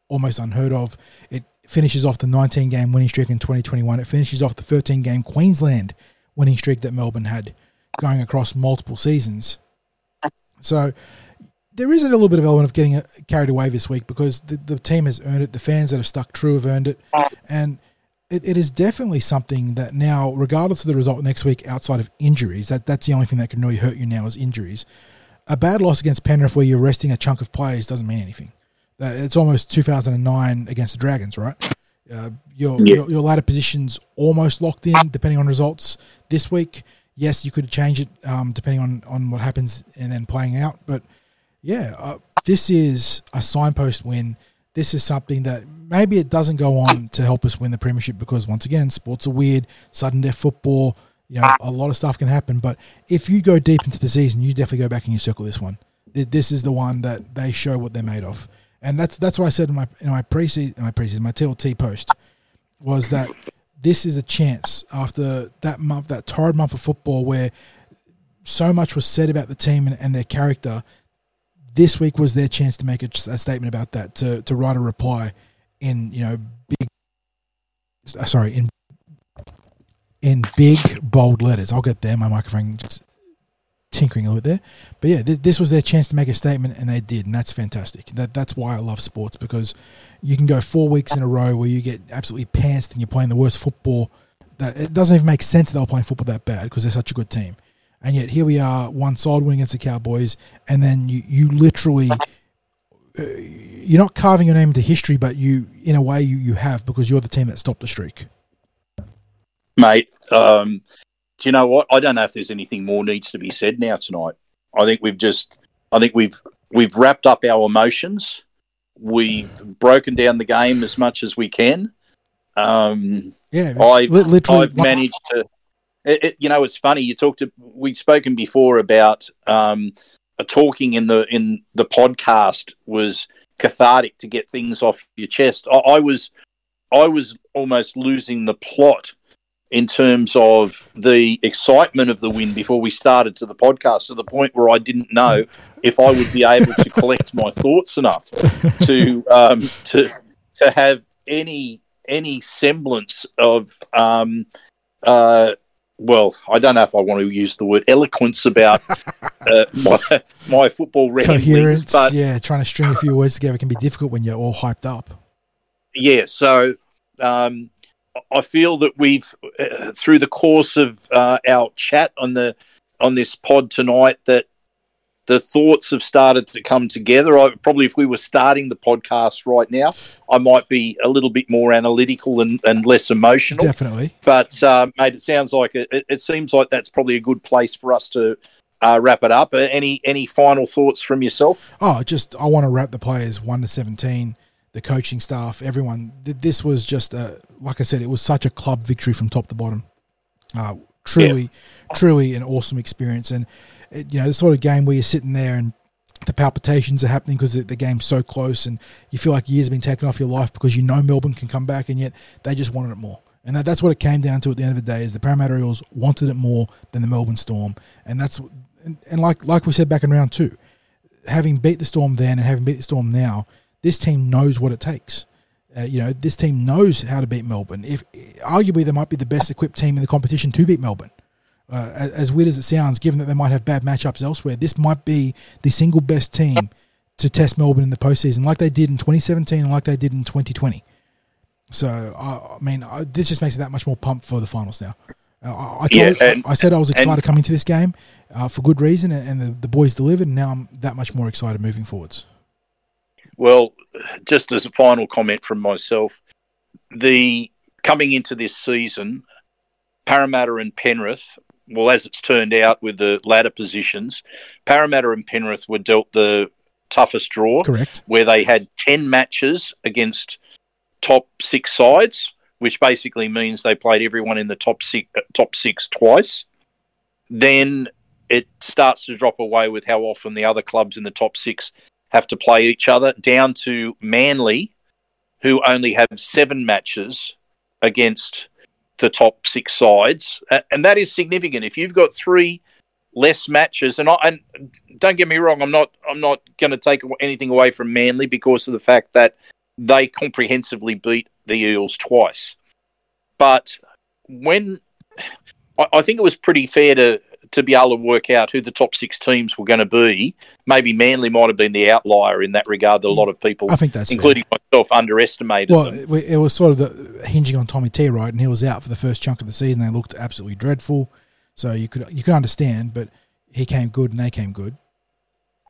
almost unheard of. It finishes off the 19-game winning streak in 2021. It finishes off the 13-game Queensland winning streak that Melbourne had going across multiple seasons. So there is a little bit of element of getting uh, carried away this week because the, the team has earned it. The fans that have stuck true have earned it. And it, it is definitely something that now, regardless of the result next week, outside of injuries, that that's the only thing that can really hurt you now is injuries. a bad loss against Penrith where you're resting a chunk of players doesn't mean anything. Uh, It's almost 2009 against the Dragons, right? Uh, your, Yeah. your your ladder position's almost locked in, depending on results this week. Yes, you could change it um, depending on on what happens and then playing out. But yeah, uh, this is a signpost win. This is something that maybe it doesn't go on to help us win the premiership because once again, sports are weird. Sudden death football, you know, a lot of stuff can happen. But if you go deep into the season, you definitely go back and you circle this one. This is the one that they show what they're made of, and that's that's what I said in my in my preseason, my preseason, my TLT post was that this is a chance after that month, that torrid month of football where so much was said about the team and, and their character. This week was their chance to make a, a statement about that, to to write a reply in you know big, uh, sorry in in big bold letters. I'll get there. My microphone just tinkering a little bit there, but yeah, this, this was their chance to make a statement, and they did, and that's fantastic. That that's why I love sports because you can go four weeks in a row where you get absolutely pantsed and you're playing the worst football. That it doesn't even make sense that they're playing football that bad because they're such a good team, and yet here we are, one side win against the Cowboys, and then you you literally. uh, You're not carving your name into history, but you, in a way, you, you have because you're the team that stopped the streak. mate. Um, do you know what? I don't know if there's anything more needs to be said now tonight. I think we've just, I think we've we've wrapped up our emotions. We've broken down the game as much as we can. Um, Yeah, I've, literally, I've managed to. It, it, you know, it's funny. You talked to. We'd spoken before about um, talking in the in the podcast was cathartic to get things off your chest. I, I was, I was almost losing the plot in terms of the excitement of the win before we started to the podcast to the point where I didn't know if I would be able to collect my thoughts enough to um, to to have any any semblance of um, uh, well, I don't know if I want to use the word eloquence about uh, my, my football coherence. but yeah, trying to string a few words together can be difficult when you're all hyped up. yeah, so um, I feel that we've uh, through the course of uh, our chat on the on this pod tonight that the thoughts have started to come together. I, probably if we were starting the podcast right now, I might be a little bit more analytical and, and less emotional. Definitely. But uh, mate, it sounds like it, it, seems like that's probably a good place for us to uh, wrap it up. Uh, any any final thoughts from yourself? Oh, just I want to wrap the players one to seventeen, the coaching staff, everyone. This was just a like I said, it was such a club victory from top to bottom. Uh, truly, truly an awesome experience, and you know the sort of game where you're sitting there and the palpitations are happening because the, the game's so close, and you feel like years have been taken off your life because you know Melbourne can come back, and yet they just wanted it more. And that, that's what it came down to at the end of the day: is the Parramatta Eels wanted it more than the Melbourne Storm, and that's and, and like like we said back in round two, having beat the Storm then and having beat the Storm now, this team knows what it takes. Uh, you know, this team knows how to beat Melbourne. If arguably they might be the best equipped team in the competition to beat Melbourne. Uh, as, as weird as it sounds, given that they might have bad matchups elsewhere, this might be the single best team to test Melbourne in the postseason, like they did in 2017 and like they did in 2020. So, I I mean, I, this just makes it that much more pumped for the finals now. Uh, I, I, told, Yeah, and- I said I was excited and- coming to this game uh, for good reason, and, and the, the boys delivered, and now I'm that much more excited moving forwards. Well, just as a final comment from myself, the coming into this season, Parramatta and Penrith. Well, as it's turned out with the ladder positions, Parramatta and Penrith were dealt the toughest draw, Correct. where they had ten matches against top six sides, which basically means they played everyone in the top six, top six twice. Then it starts to drop away with how often the other clubs in the top six have to play each other, down to Manly, who only have seven matches against the top six sides, and that is significant. If you've got three less matches, and I, and don't get me wrong, I'm not I'm not going to take anything away from Manly because of the fact that they comprehensively beat the Eels twice, but when I, I think it was pretty fair to to be able to work out who the top six teams were going to be. Maybe Manly might have been the outlier in that regard. That a lot of people, I think that's fair. including myself, underestimated Well, them. it, it was sort of the, hinging on Tommy T, right? And he was out for the first chunk of the season. They looked absolutely dreadful. So you could you could understand, but he came good and they came good.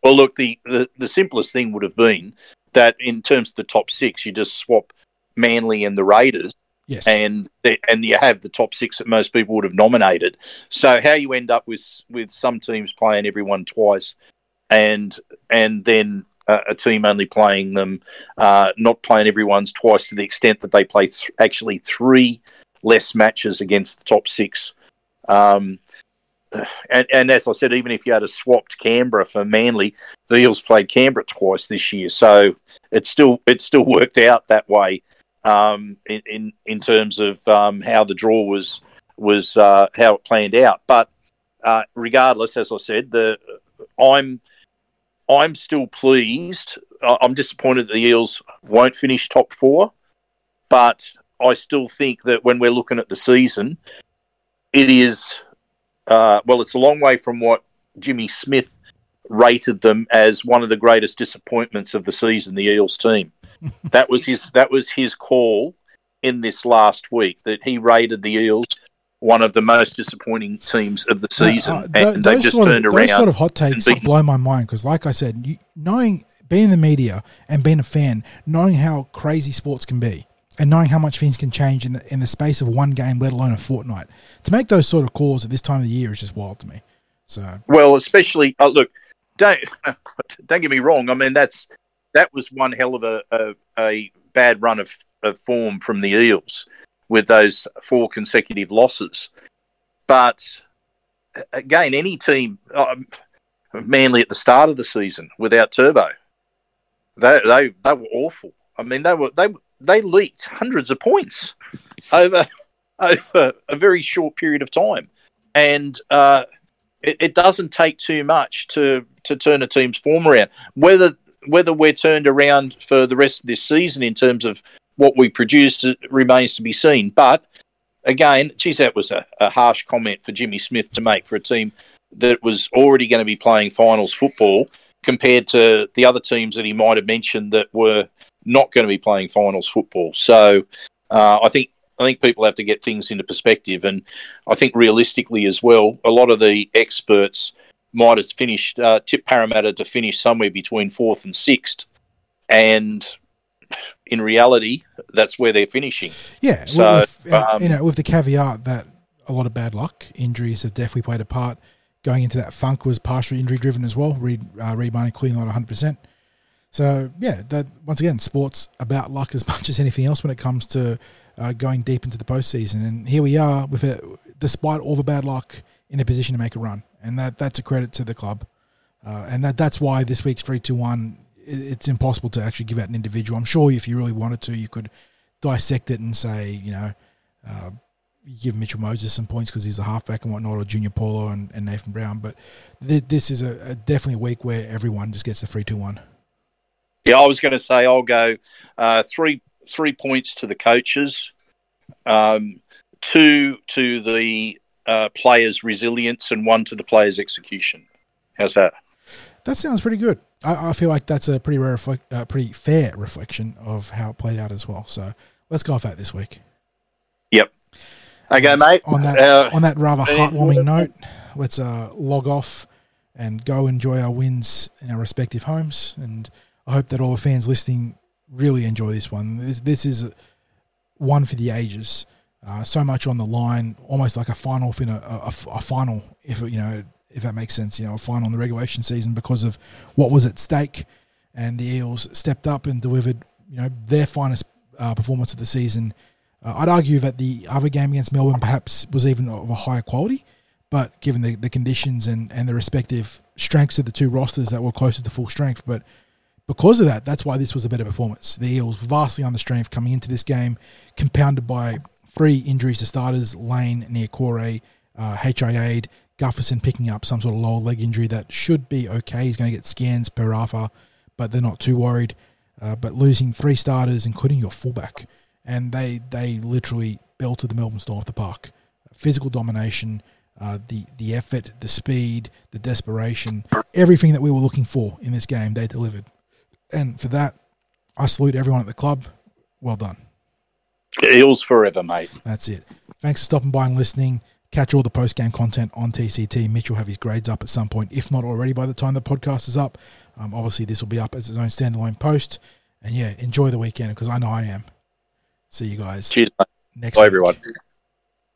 Well, look, the, the, the simplest thing would have been that in terms of the top six, you just swap Manly and the Raiders, Yes. and and you have the top six that most people would have nominated. So how you end up with with some teams playing everyone twice, and and then a, a team only playing them, uh, not playing everyone's twice to the extent that they play th- actually three less matches against the top six. Um, and, and as I said, even if you had a swapped Canberra for Manly, the Eels played Canberra twice this year, so it still it still worked out that way um, in, in in terms of um, how the draw was was uh, how it planned out. But uh, regardless, as I said, the I'm I'm still pleased. I'm disappointed the Eels won't finish top four, but I still think that when we're looking at the season, it is uh, well, it's a long way from what Jimmy Smith rated them as one of the greatest disappointments of the season. The Eels team. That was his. That was his call in this last week that he rated the Eels one of the most disappointing teams of the season, Uh, uh, and they those just sort of- turned Those around. sort of hot takes blow my mind because, like I said, you, knowing being in the media and being a fan, knowing how crazy sports can be, and knowing how much things can change in the in the space of one game, let alone a fortnight, to make those sort of calls at this time of the year is just wild to me. So Well, especially uh, look, don't don't get me wrong. I mean, that's that was one hell of a a, a bad run of, of form from the Eels with those four consecutive losses. But again, any team, um, Manly at the start of the season without Turbo, they they they were awful. I mean, they were they they leaked hundreds of points over over a very short period of time, and. Uh, it, it doesn't take too much to to turn a team's form around. Whether whether we're turned around for the rest of this season in terms of what we produce remains to be seen. But again, geez, that was a, a harsh comment for Jimmy Smith to make for a team that was already going to be playing finals football compared to the other teams that he might have mentioned that were not going to be playing finals football. So uh, I think I think people have to get things into perspective, and I think realistically as well, a lot of the experts might have finished uh, tip Parramatta to finish somewhere between fourth and sixth, and in reality, that's where they're finishing. yeah, So, with, um, you know, with the caveat that a lot of bad luck, injuries have definitely played a part. Going into that funk was partially injury driven as well. Reed uh, Reed clearly not one hundred percent. So yeah, that once again, sports about luck as much as anything else when it comes to uh, going deep into the postseason. And here we are with it, despite all the bad luck, in a position to make a run, and that that's a credit to the club. Uh, and that that's why this week's three two one. It's impossible to actually give out an individual. I'm sure if you really wanted to, you could dissect it and say, you know, uh, you give Mitchell Moses some points because he's a halfback and whatnot, or Junior Paulo and, and Nathan Brown. But th- this is a, a definitely a week where everyone just gets the three two one. Yeah, I was going to say I'll go uh, three three points to the coaches, um, two to the uh, players' resilience, and one to the players' execution. How's that? That sounds pretty good. I, I feel like that's a pretty rare reflect, uh, pretty fair reflection of how it played out as well. So let's go off that this week. Yep. Okay, And mate. On that Uh, on that rather uh, heartwarming note, let's uh, log off and go enjoy our wins in our respective homes. And I hope that all the fans listening really enjoy this one. This, this is one for the ages. Uh, so much on the line, almost like a final in a, a, a final, if you know, if that makes sense. You know, a final in the regulation season because of what was at stake, and the Eels stepped up and delivered, you know, their finest uh, performance of the season. Uh, I'd argue that the other game against Melbourne perhaps was even of a higher quality, but given the, the conditions and, and the respective strengths of the two rosters that were closer to full strength, but because of that, that's why this was a better performance. The Eels vastly under strength coming into this game, compounded by three injuries to starters: Lane, Niukore, uh, HIA, Gutherson picking up some sort of lower leg injury that should be okay. He's going to get scans per Rafa, but they're not too worried. Uh, but losing three starters, including your fullback, and they they literally belted the Melbourne Storm off the park. Physical domination, uh, the the effort, the speed, the desperation, everything that we were looking for in this game, they delivered. And for that, I salute everyone at the club. Well done. Eels forever, mate. That's it. Thanks for stopping by and listening. catch all the post game content on TCT. Mitch will have his grades up at some point, if not already by the time the podcast is up. Um, obviously, this will be up as its own standalone post. And yeah, enjoy the weekend because I know I am. See you guys Cheers, mate. next Bye, week. everyone.